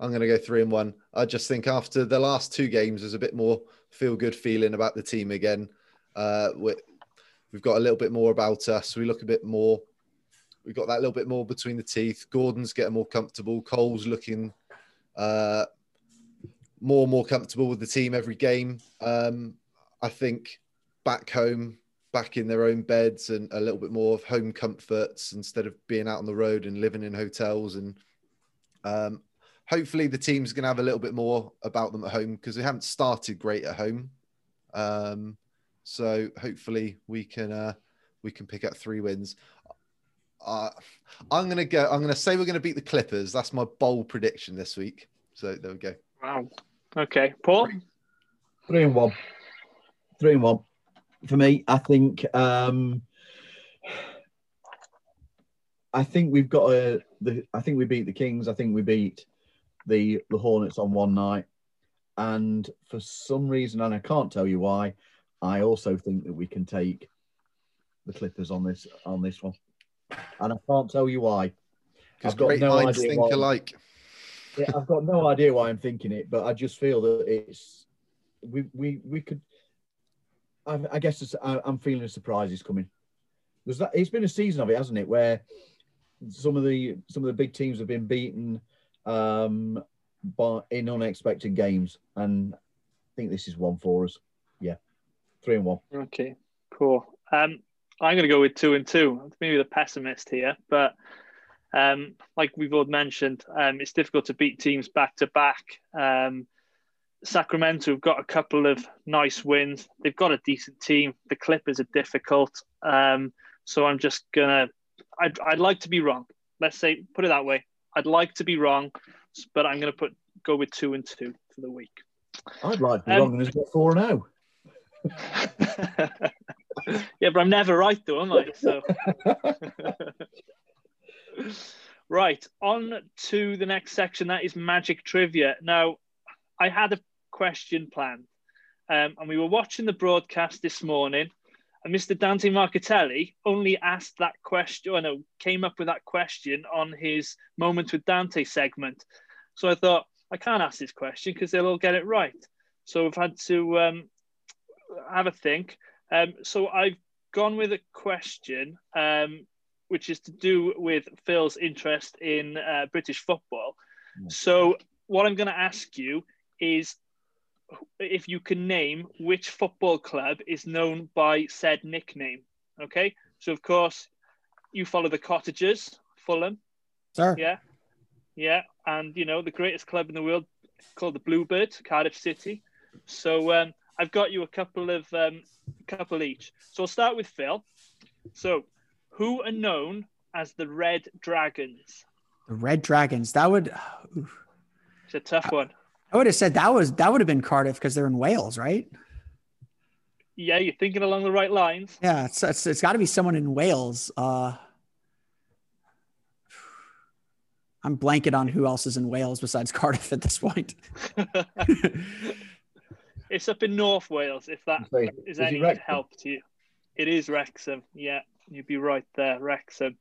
S3: I'm going to go three and one. I just think after the last two games, there's a bit more feel good feeling about the team again. Uh, we've got a little bit more about us. We look a bit more. We've got that little bit more between the teeth. Gordon's getting more comfortable. Cole's looking uh, more and more comfortable with the team every game. Um, I think back home, back in their own beds, and a little bit more of home comforts instead of being out on the road and living in hotels. And um, hopefully, the team's going to have a little bit more about them at home because they haven't started great at home. Um, so hopefully, we can uh, we can pick up three wins. Uh, I'm gonna go. I'm gonna say we're gonna beat the Clippers. That's my bold prediction this week. So there we go.
S2: Wow. Okay, Paul.
S4: Three and one. Three and one. For me, I think. Um, I think we've got a. The, I think we beat the Kings. I think we beat the the Hornets on one night, and for some reason, and I can't tell you why, I also think that we can take the Clippers on this on this one and I can't tell you why.
S3: I've got no idea think why. alike.
S4: yeah, I've got no idea why I'm thinking it, but I just feel that it's we we we could. I, I guess I, am feeling a surprise is coming. There's that. It's been a season of it, hasn't it? Where some of the some of the big teams have been beaten um, but in unexpected games, and I think this is one for us. Yeah, three and one.
S2: Okay, cool. Um, I'm going to go with two and two. Maybe the pessimist here, but um, like we've all mentioned, um, it's difficult to beat teams back to back. Um, Sacramento have got a couple of nice wins. They've got a decent team. The Clippers are difficult. Um, so I'm just gonna. I'd, I'd like to be wrong. Let's say put it that way. I'd like to be wrong, but I'm gonna put go with two and two for the week.
S4: I'd like to be um, wrong and it's got four and zero.
S2: Oh. yeah, but I'm never right though, am I? So right, on to the next section. That is magic trivia. Now, I had a question planned, um, and we were watching the broadcast this morning, and Mr. Dante Marchitelli only asked that question, or no, came up with that question on his Moments with Dante segment. So I thought I can't ask this question because they'll all get it right. So we've had to um, have a think. Um, so I've gone with a question, um, which is to do with Phil's interest in uh, British football. So what I'm going to ask you is if you can name which football club is known by said nickname. Okay. So of course you follow the Cottagers, Fulham.
S5: Sir.
S2: Yeah. Yeah. And you know, the greatest club in the world called the Bluebirds, Cardiff City. So um, I've got you a couple of um, couple each. So I'll start with Phil. So, who are known as the Red Dragons?
S5: The Red Dragons. That would.
S2: Oof. It's a tough one.
S5: I would have said that was that would have been Cardiff because they're in Wales, right?
S2: Yeah, you're thinking along the right lines.
S5: Yeah, it's it's, it's got to be someone in Wales. Uh, I'm blanket on who else is in Wales besides Cardiff at this point.
S2: It's up in North Wales, if that is, is any help to you. It is Wrexham. Yeah, you'd be right there, Wrexham.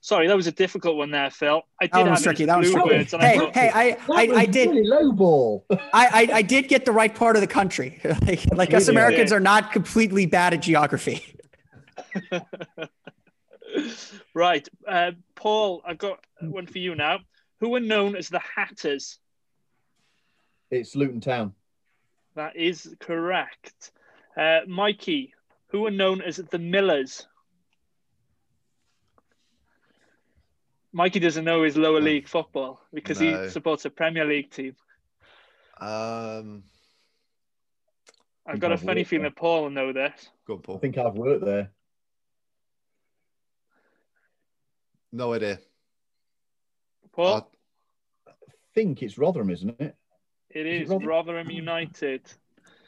S2: Sorry, that was a difficult one there, Phil. I did that was tricky. That was tricky.
S5: Hey, I hey, I, I, I, did
S4: really low ball.
S5: I, I, I, did get the right part of the country. like, like us Americans are not completely bad at geography.
S2: right, uh, Paul. I've got one for you now. Who are known as the Hatters?
S4: It's Luton Town.
S2: That is correct. Uh, Mikey, who are known as the Millers. Mikey doesn't know his lower league football because
S3: No.
S2: he supports a Premier League team.
S3: Um,
S2: I've got a
S4: I've
S2: funny
S4: worked
S2: feeling
S4: there.
S2: that Paul will know this.
S3: go on,
S4: I think I've worked there.
S3: No idea.
S2: Paul,
S4: I think it's Rotherham, isn't it?
S2: it
S4: is it
S2: is
S4: Rotherham?
S2: Rotherham United.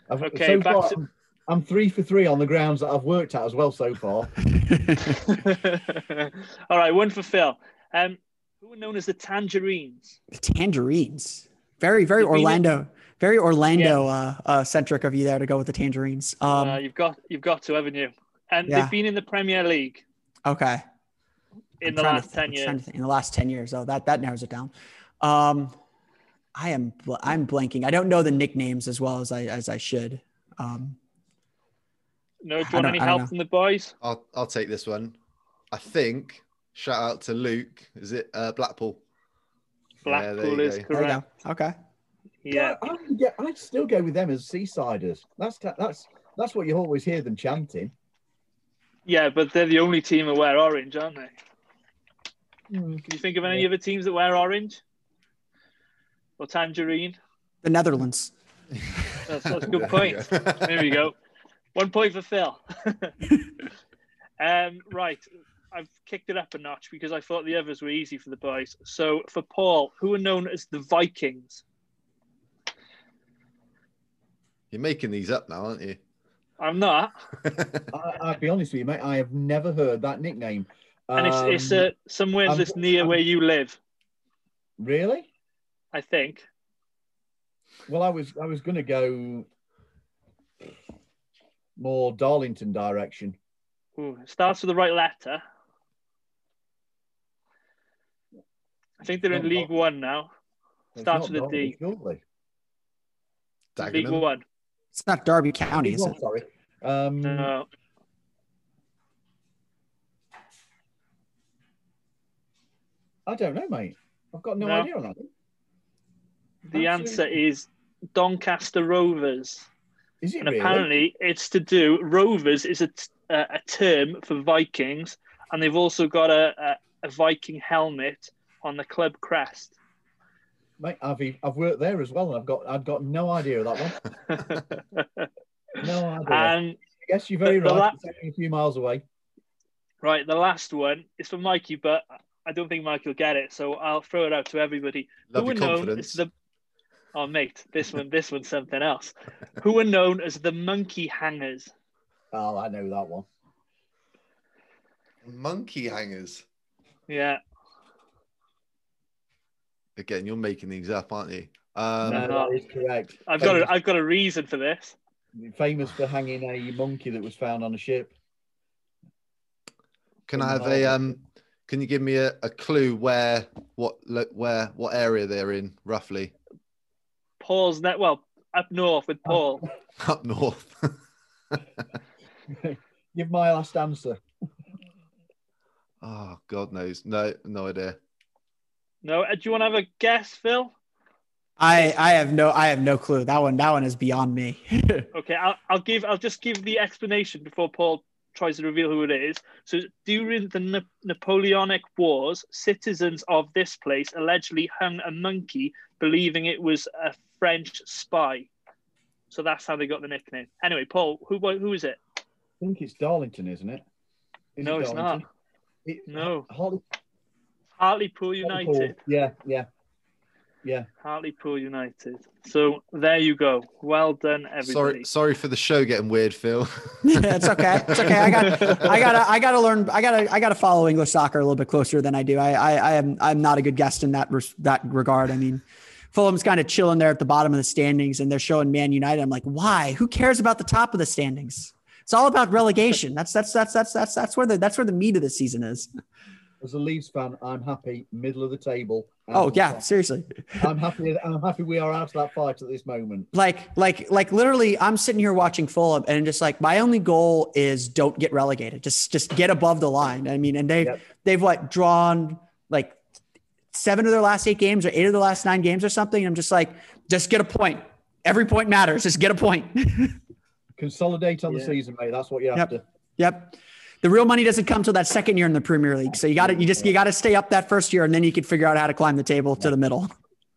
S4: I've,
S2: Okay,
S4: so
S2: back
S4: far,
S2: to-
S4: I'm, I'm three for three on the grounds that I've worked at as well so far.
S2: All right, one for Phil. Um, who are known as the Tangerines?
S5: The tangerines. Very, very
S2: You've
S5: Orlando, very Orlando uh, uh, centric of you there to go with the tangerines. Um,
S2: uh, you've got you've got to, haven't you? And
S5: Yeah.
S2: they've been in the Premier League
S5: okay.
S2: in
S5: I'm
S2: the last
S5: th-
S2: ten years.
S5: to. In the last ten years, oh, that that narrows it down. Um, I am bl- I'm blanking. I don't know the nicknames as well as I as I should. Um,
S2: No, do you want any help from the boys?
S3: I'll I'll take this one. I think. Shout out to Luke. Is it uh, Blackpool?
S2: Blackpool
S3: you
S2: is
S3: go.
S2: correct.
S5: Okay.
S2: Yeah.
S4: I, I'd, I'd still go with them as Seasiders. That's that's that's what you always hear them chanting.
S2: Yeah, but they're the only team that wear orange, aren't they?
S4: Hmm.
S2: Can you think of any
S4: Yeah.
S2: other teams that wear orange? Or tangerine?
S5: The Netherlands.
S2: That's, that's a good
S3: There
S2: point.
S3: you go.
S2: There we go. One point for Phil. um, right. I've kicked it up a notch because I thought the others were easy for the boys. So for Paul, who are known as the Vikings?
S3: You're making these up now, aren't you?
S2: I'm not.
S4: I, I'll be honest with you, mate. I have never heard that nickname.
S2: And it's, it's
S4: Um,
S2: uh, somewhere
S4: I'm-
S2: that's near
S4: I'm-
S2: where you live,
S4: really.
S2: I think.
S4: Well, I was I was going to go more Darlington direction.
S2: Ooh, it starts with the right letter. I think they're in
S4: Not
S2: League
S4: Dal-
S2: One now. Starts with a D.
S4: Darlington.
S2: League One.
S5: It's not Derby County, is it?
S4: sorry. Um,
S2: No.
S4: I don't know, mate. I've got no,
S2: No.
S4: idea on that.
S2: The answer is Doncaster Rovers.
S4: Is it
S2: And
S4: really?
S2: apparently it's to do, Rovers is a, t- a, a term for Vikings, and they've also got a, a, a Viking helmet on the club crest.
S4: Mate, I've I've worked there as well, and I've got I've got no idea of that one. No idea.
S2: and
S4: yes, you're very
S2: the- the
S4: right.
S2: la-
S4: It's only a few miles away.
S2: right, the last one is for Mikey, but I don't think Mikey will get it, so I'll throw it out to everybody.
S3: Love
S2: Who
S3: your
S2: are known
S3: confidence.
S2: as the Oh mate, this one this one's something else. Who are known as the monkey hangers?
S4: Oh, I know that one.
S3: Monkey hangers.
S2: Yeah.
S3: Again, you're making these up, aren't you? Um,
S4: no,
S2: no.
S4: that is correct.
S2: I've got
S4: famous,
S2: a, I've got a reason for this.
S4: famous for hanging a monkey that was found on a ship.
S3: Can I have a um? Can you give me a, a clue where what look where what area they're in roughly?
S2: Paul's net well up north with Paul.
S3: Up north.
S4: Give my last answer.
S3: oh God knows. No, no idea.
S2: No, uh, do you want to have a guess, Phil?
S5: I I have no I have no clue. That one that one is beyond me.
S2: Okay, I'll, I'll give I'll just give the explanation before Paul tries to reveal who it is. So during the Na- Napoleonic Wars, citizens of this place allegedly hung a monkey, believing it was a French spy. So that's how they got the nickname. Anyway, Paul, who who is it?
S4: I think it's Darlington, isn't it? Is
S2: no,
S4: it
S2: it's not.
S4: It,
S2: No,
S4: Hartley-
S2: Hartlepool United.
S4: Yeah, yeah, yeah.
S2: Hartlepool United. So there you go. Well done,
S3: Sorry,
S2: everybody.
S3: sorry sorry for the show getting weird, Phil.
S5: it's okay. It's okay. I got I gotta I gotta learn I gotta I gotta follow English soccer a little bit closer than I do. I I, I am I'm not a good guest in that res- that regard. I mean, Fulham's kind of chilling there at the bottom of the standings, and they're showing Man United. I'm like, why? Who cares about the top of the standings? It's all about relegation. That's that's that's that's that's that's where the that's where the meat of the season is.
S4: As a Leeds fan, I'm happy middle of the table.
S5: Oh yeah,
S4: of
S5: seriously.
S4: I'm happy. I'm happy we are out of that fight at this moment.
S5: Like like like literally, I'm sitting here watching Fulham, and just like my only goal is don't get relegated. Just just get above the line. I mean, and they
S4: Yep.
S5: they've what drawn like seven of their last eight games or eight of the last nine games or something. I'm just like, just get a point. Every point matters. Just get a point.
S4: Consolidate on yeah. the season, mate. That's what you have
S5: yep.
S4: to.
S5: Yep. The real money doesn't come till that second year in the Premier League. So you got to you just you got to stay up that first year, and then you can figure out how to climb the table to the middle.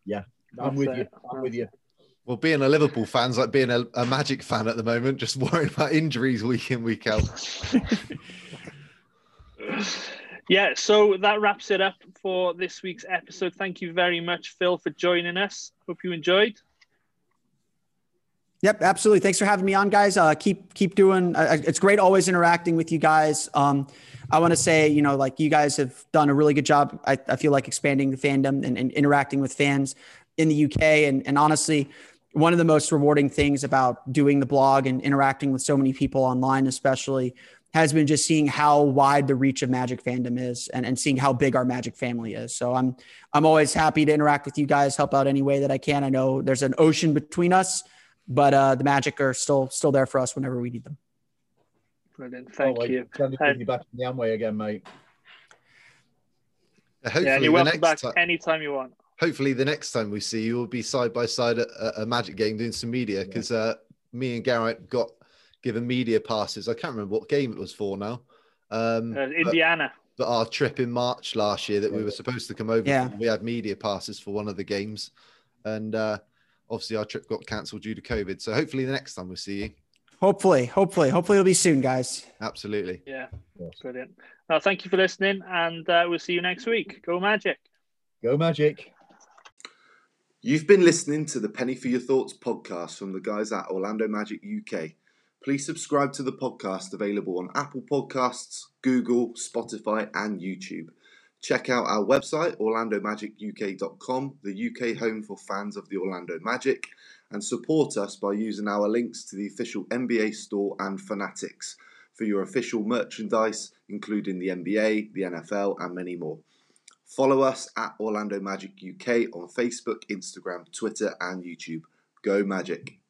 S4: Yeah, I'm with you. I'm with you.
S3: Well, being a Liverpool fan's like being a, a, Magic fan at the moment, just worrying about injuries week in, week out.
S2: yeah, so that wraps it up for this week's episode. Thank you very much, Phil, for joining us. Hope you enjoyed.
S5: Yep, absolutely. Thanks for having me on, guys. Uh, keep keep doing. Uh, it's great always interacting with you guys. Um, I want to say, you know, like you guys have done a really good job. I, I feel like expanding the fandom and, and, interacting with fans in the UK. And, and honestly, one of the most rewarding things about doing the blog and interacting with so many people online, especially, has been just seeing how wide the reach of Magic fandom is and, and seeing how big our Magic family is. So I'm I'm always happy to interact with you guys, help out any way that I can. I know there's an ocean between us, but uh, the Magic are still still there for us whenever we need them.
S2: Brilliant. Thank oh, you.
S4: Glad to you back in the Amway again, mate.
S3: Hopefully
S2: yeah, you're welcome back time, anytime you want
S3: hopefully the next time we see you will be side by side at a, magic game doing some media because yeah. uh, me and Garrett got given media passes. I can't remember what game it was for now. Um,
S2: uh, Indiana.
S3: But, but, our trip in March last year that we were supposed to come over,
S5: yeah.
S3: we had media passes for one of the games, and uh, obviously our trip got cancelled due to COVID. So hopefully the next time we'll see you.
S5: Hopefully, hopefully, hopefully it'll be soon, guys.
S3: Absolutely.
S2: Yeah, brilliant. Well, thank you for listening, and uh, we'll see you next week. Go Magic.
S4: Go Magic.
S3: You've been listening to the Penny for Your Thoughts podcast from the guys at Orlando Magic UK. Please subscribe to the podcast available on Apple Podcasts, Google, Spotify, and YouTube. Check out our website, orlandomagic.uk.com, the UK home for fans of the Orlando Magic, and support us by using our links to the official NBA store and Fanatics for your official merchandise, including the NBA, the NFL, and many more. Follow us at Orlando Magic UK on Facebook, Instagram, Twitter, and YouTube. Go Magic!